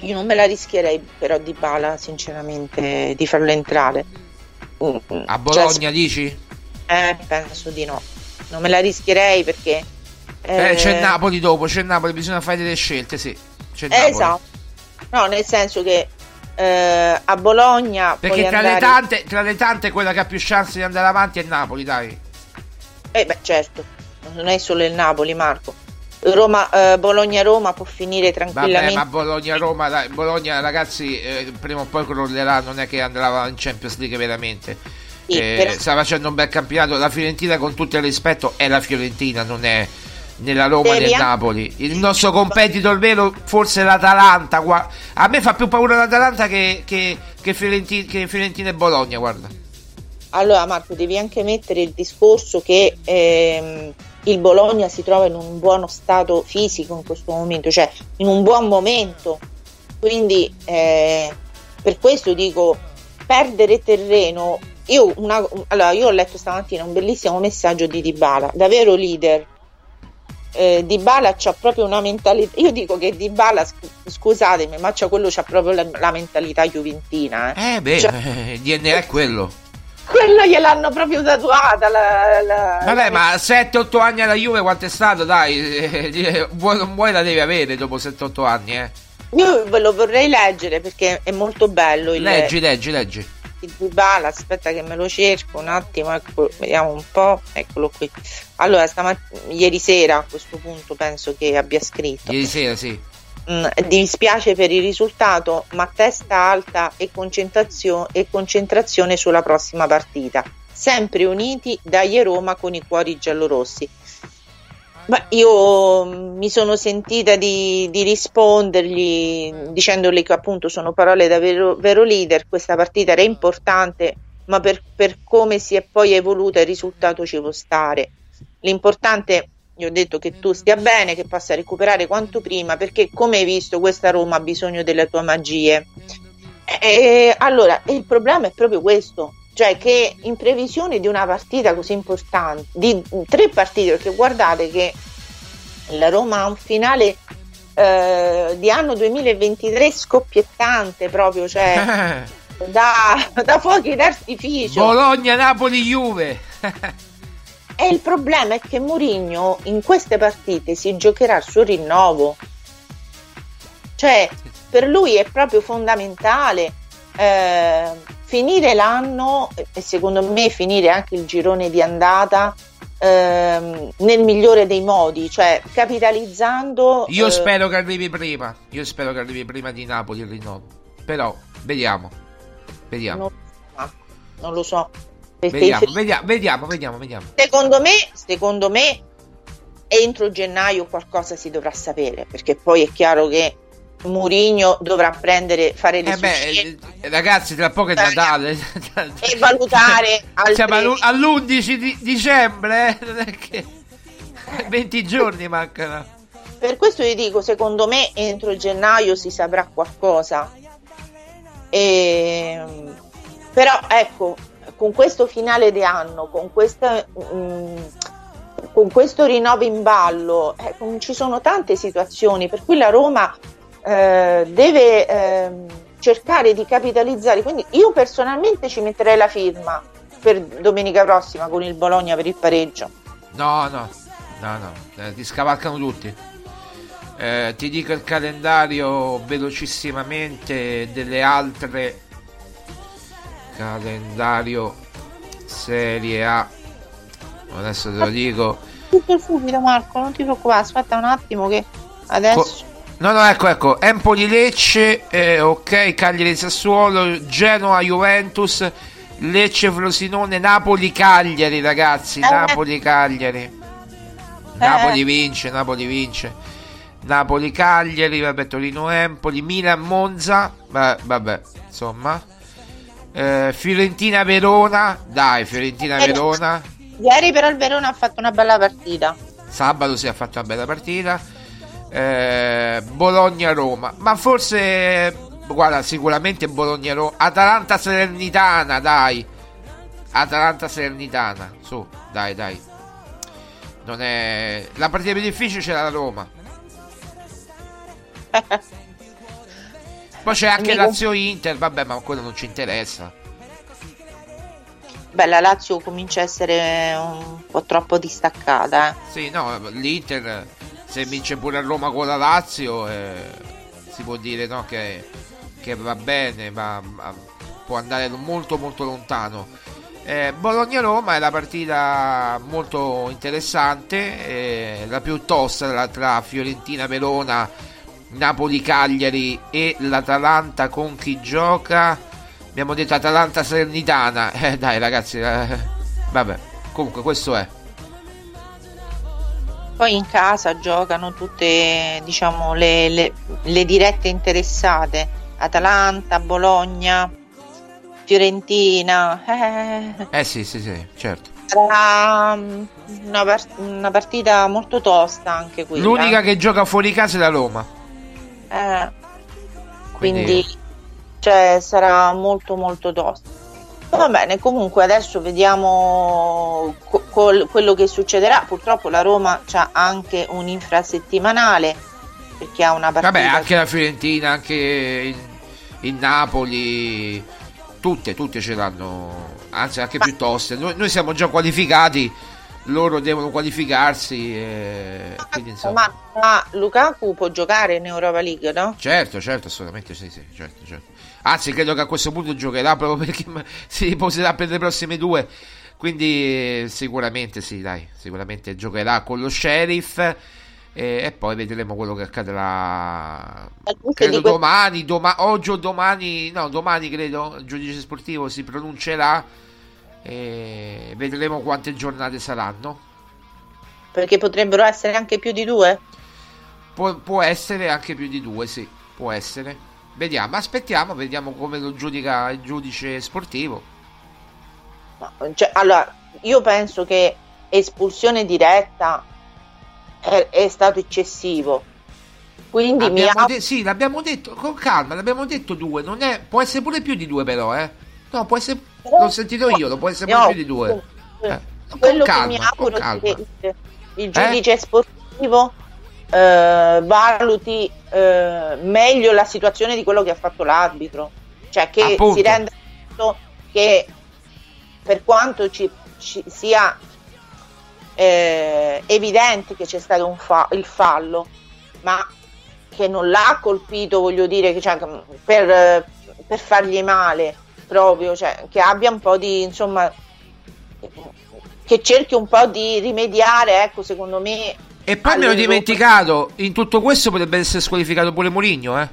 Io non me la rischierei però di Bala, sinceramente, di farlo entrare. A Bologna dici? Eh, penso di no. Non me la rischierei perché... Eh, eh, c'è Napoli dopo, c'è Napoli, bisogna fare delle scelte, sì. C'è Napoli. Esatto. No, nel senso che eh, a Bologna... Perché tra, le andare- tante, tra le tante quella che ha più chance di andare avanti è il Napoli, dai. Eh beh, certo, non è solo il Napoli, Marco. Roma, eh, Bologna-Roma può finire Vabbè, tranquillamente. ma Bologna-Roma, dai, Bologna ragazzi, eh, prima o poi crollerà, non è che andrà in Champions League veramente. Sì, Eh, però- Sta facendo un bel campionato. La Fiorentina, con tutto il rispetto, è la Fiorentina, non è nella Roma né anche- Napoli. Il nostro competitor vero, forse l'Atalanta. A me fa più paura l'Atalanta che, che, che, Fiorenti- che Fiorentina e Bologna, guarda. Allora, Marco, devi anche mettere il discorso che ehm, il Bologna si trova in un buono stato fisico in questo momento, cioè in un buon momento. Quindi, eh, per questo dico, perdere terreno. Io, una- allora, io ho letto stamattina un bellissimo messaggio di Dybala, da vero leader. Eh, Dybala c'ha proprio una mentalità. Io dico che Dybala, sc- scusatemi, ma c'ha quello c'ha proprio la, la mentalità juventina. Eh. Eh, beh, Cioè, il DNA è quello. quello gliel'hanno proprio tatuata. La, la- Vabbè, ma 7-8 anni alla Juve quanto è stato? Dai, eh, vuoi non vuoi la devi avere dopo 7-8 anni, eh. Io ve lo vorrei leggere perché è molto bello il, Leggi, leggi, leggi. Il Dybala. Aspetta che me lo cerco un attimo, ecco, vediamo un po'. Eccolo qui. Allora, stamat- ieri sera a questo punto penso che abbia scritto. Ieri sera, sì. Mm, dispiace per il risultato, ma testa alta e concentrazio- e concentrazione sulla prossima partita. Sempre uniti dai Roma con i cuori giallorossi. Ma io mm, mi sono sentita di, di rispondergli dicendogli che appunto sono parole da vero, vero leader, questa partita era importante, ma per, per come si è poi evoluta il risultato ci può stare. L'importante, gli ho detto che tu stia bene, che possa recuperare quanto prima, perché come hai visto questa Roma ha bisogno delle tue magie. E, allora, il problema è proprio questo, cioè che in previsione di una partita così importante, di tre partite, perché guardate che la Roma ha un finale eh, di anno 2023 scoppiettante proprio, cioè da, da fuochi d'artificio. Bologna, Napoli, Juve. E il problema è che Mourinho in queste partite si giocherà il suo rinnovo. Cioè, per lui è proprio fondamentale eh, finire l'anno e secondo me finire anche il girone di andata ehm, nel migliore dei modi, cioè capitalizzando. Io eh, spero che arrivi prima. Io spero che arrivi prima di Napoli il rinnovo. Però, vediamo. Vediamo. Non, non lo so. Vediamo, i- vediamo, vediamo, vediamo, vediamo. Secondo me, secondo me, entro gennaio qualcosa si dovrà sapere, perché poi è chiaro che Mourinho dovrà prendere, fare le Eh beh, scelte eh, ragazzi, tra poco è Natale. e valutare altre... Siamo all'u- all'11 di dicembre, eh? non è che 20 giorni mancano. Per questo vi dico, secondo me entro gennaio si saprà qualcosa. E... Però ecco, con questo finale di anno, con, questa, mm, con questo rinnovo in ballo, eh, ci sono tante situazioni per cui la Roma eh, deve ehm, cercare di capitalizzare. Quindi io personalmente ci metterei la firma per domenica prossima con il Bologna per il pareggio. No, no, no, no, eh, ti scavalcano tutti. Eh, ti dico il calendario velocissimamente delle altre. Calendario Serie A. Adesso te lo dico. Tutto subito Marco, non ti preoccupare, aspetta un attimo che adesso... No, no, ecco, ecco. Empoli Lecce, eh, ok, Cagliari Sassuolo, Genoa Juventus, Lecce Frosinone, Napoli Cagliari, ragazzi. Eh. Napoli Cagliari. Napoli vince, Napoli vince. Napoli Cagliari, vabbè, Torino Empoli, Milan Monza, va- vabbè, insomma. Eh, Fiorentina Verona, dai, Fiorentina Verona. Ieri però il Verona ha fatto una bella partita. Sabato si è fatta una bella partita. Eh, Bologna-Roma. Ma forse, guarda, sicuramente Bologna-Roma. Atalanta-Salernitana, dai. Atalanta-Salernitana, su, dai, dai. Non è... La partita più difficile c'è la Roma. Poi c'è anche Amico. Lazio-Inter, vabbè, ma quello non ci interessa. beh, la Lazio comincia a essere un po' troppo distaccata. Eh. Sì, no, l'Inter se vince pure a Roma con la Lazio eh, si può dire no, che, che, va bene, ma, ma, può andare molto molto lontano. Eh, Bologna-Roma è la partita molto interessante, eh, la più tosta tra Fiorentina-Verona, Napoli-Cagliari e l'Atalanta con chi gioca. Abbiamo detto Atalanta-Salernitana. Eh, dai ragazzi, eh, vabbè, comunque questo è. Poi in casa giocano tutte diciamo, le, le, le dirette interessate, Atalanta, Bologna, Fiorentina. Eh, eh sì, sì, sì, certo. Sarà mm, una, una, partita molto tosta anche quella. L'unica che gioca fuori casa è la Roma. Eh, quindi, quindi cioè, sarà molto molto tosta. Va bene, comunque adesso vediamo col- quello che succederà. Purtroppo la Roma ha anche un infrasettimanale perché ha una partita. Vabbè, anche la Fiorentina, anche il, il Napoli, tutte, tutte ce l'hanno, anzi anche Ma... più toste. Noi, noi, siamo già qualificati, loro devono qualificarsi. E... Quindi, ma, ma, Lukaku può giocare in Europa League, no? Certo, certo, assolutamente sì, sì, certo, certo. Anzi, credo che a questo punto giocherà proprio perché si riposerà per le prossime due. Quindi sicuramente sì, dai, sicuramente giocherà con lo sheriff e, e poi vedremo quello che accadrà. Credo domani, doma- oggi o domani, no, domani credo il giudice sportivo si pronuncerà e vedremo quante giornate saranno. Perché potrebbero essere anche più di due? Pu- può essere anche più di due, sì, può essere. Vediamo, aspettiamo, vediamo come lo giudica il giudice sportivo. Cioè, allora, io penso che espulsione diretta è, è stato eccessivo. Quindi abbiamo mi ha... de- sì, l'abbiamo detto con calma, l'abbiamo detto due, non è, può essere pure più di due però, eh. No, può essere, l'ho sentito io, lo può essere pure no, più di due. Eh, quello calma, che mi auguro è che il, il giudice eh? sportivo eh, valuti eh, meglio la situazione di quello che ha fatto l'arbitro, cioè che Appunto. si renda conto che per quanto ci, ci sia eh, evidente che c'è stato fa- il fallo, ma che non l'ha colpito, voglio dire, cioè, per, per fargli male proprio, cioè, che abbia un po' di insomma che cerchi un po' di rimediare, ecco, secondo me e poi mi ero dimenticato, in tutto questo potrebbe essere squalificato pure Mourinho, eh?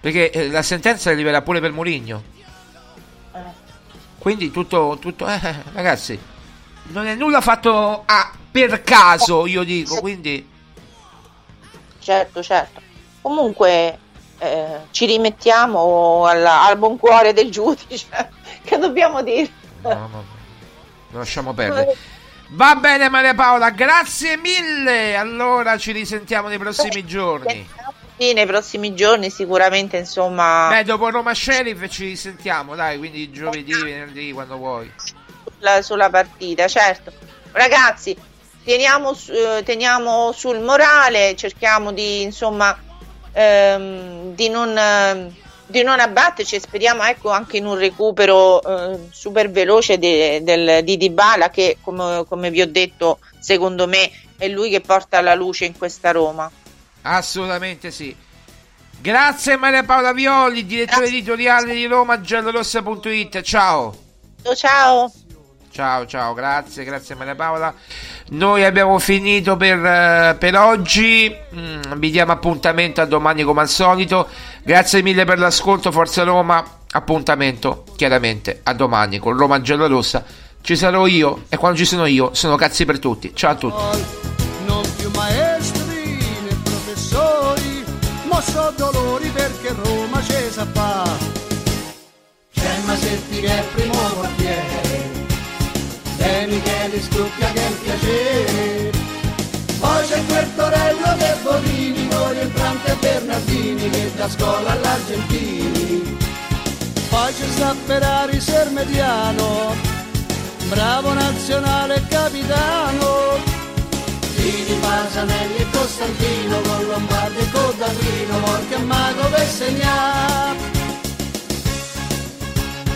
Perché eh, la sentenza arriverà pure per Mourinho. Eh. Quindi tutto, tutto eh, ragazzi, non è nulla fatto ah, per caso, io dico, quindi... Certo, certo. Comunque eh, ci rimettiamo al, al, buon cuore del giudice, che dobbiamo dire. No, no, no. Lasciamo perdere. Va bene Maria Paola, grazie mille. Allora ci risentiamo nei prossimi giorni. Sì, nei prossimi giorni sicuramente, insomma. Beh, dopo Roma Sheriff ci risentiamo, dai, quindi giovedì, venerdì, quando vuoi. Sulla, sulla partita, certo. Ragazzi, teniamo, eh, teniamo, sul morale, cerchiamo di, insomma, ehm, di non... Eh, di non abbatterci e speriamo ecco, anche in un recupero eh, super veloce de, del, di Dybala che come, come, vi ho detto secondo me è lui che porta la luce in questa Roma assolutamente sì grazie Maria Paola Violi direttore grazie. editoriale di Roma giallorossa.it ciao ciao ciao ciao grazie grazie Maria Paola noi abbiamo finito per, uh, per oggi mm, vi diamo appuntamento a domani come al solito Grazie mille per l'ascolto, Forza Roma. Appuntamento chiaramente a domani con Roma Giallorossa. Ci sarò io e quando ci sono io sono cazzi per tutti. Ciao a tutti. Dolori perché Roma ci sa fa. C'è Masetti che è il primo quartiere, De Michele Stucca che è il piacere. Poi c'è quel Torello che Bonini, Orientrante e Bernardini che da scuola all'Argentini. Poi c'è sta Ferrari Sermediano, bravo nazionale capitano. Pasanelli e Costantino, con Lombardi e Codatrino, Morca e Mago per segnare.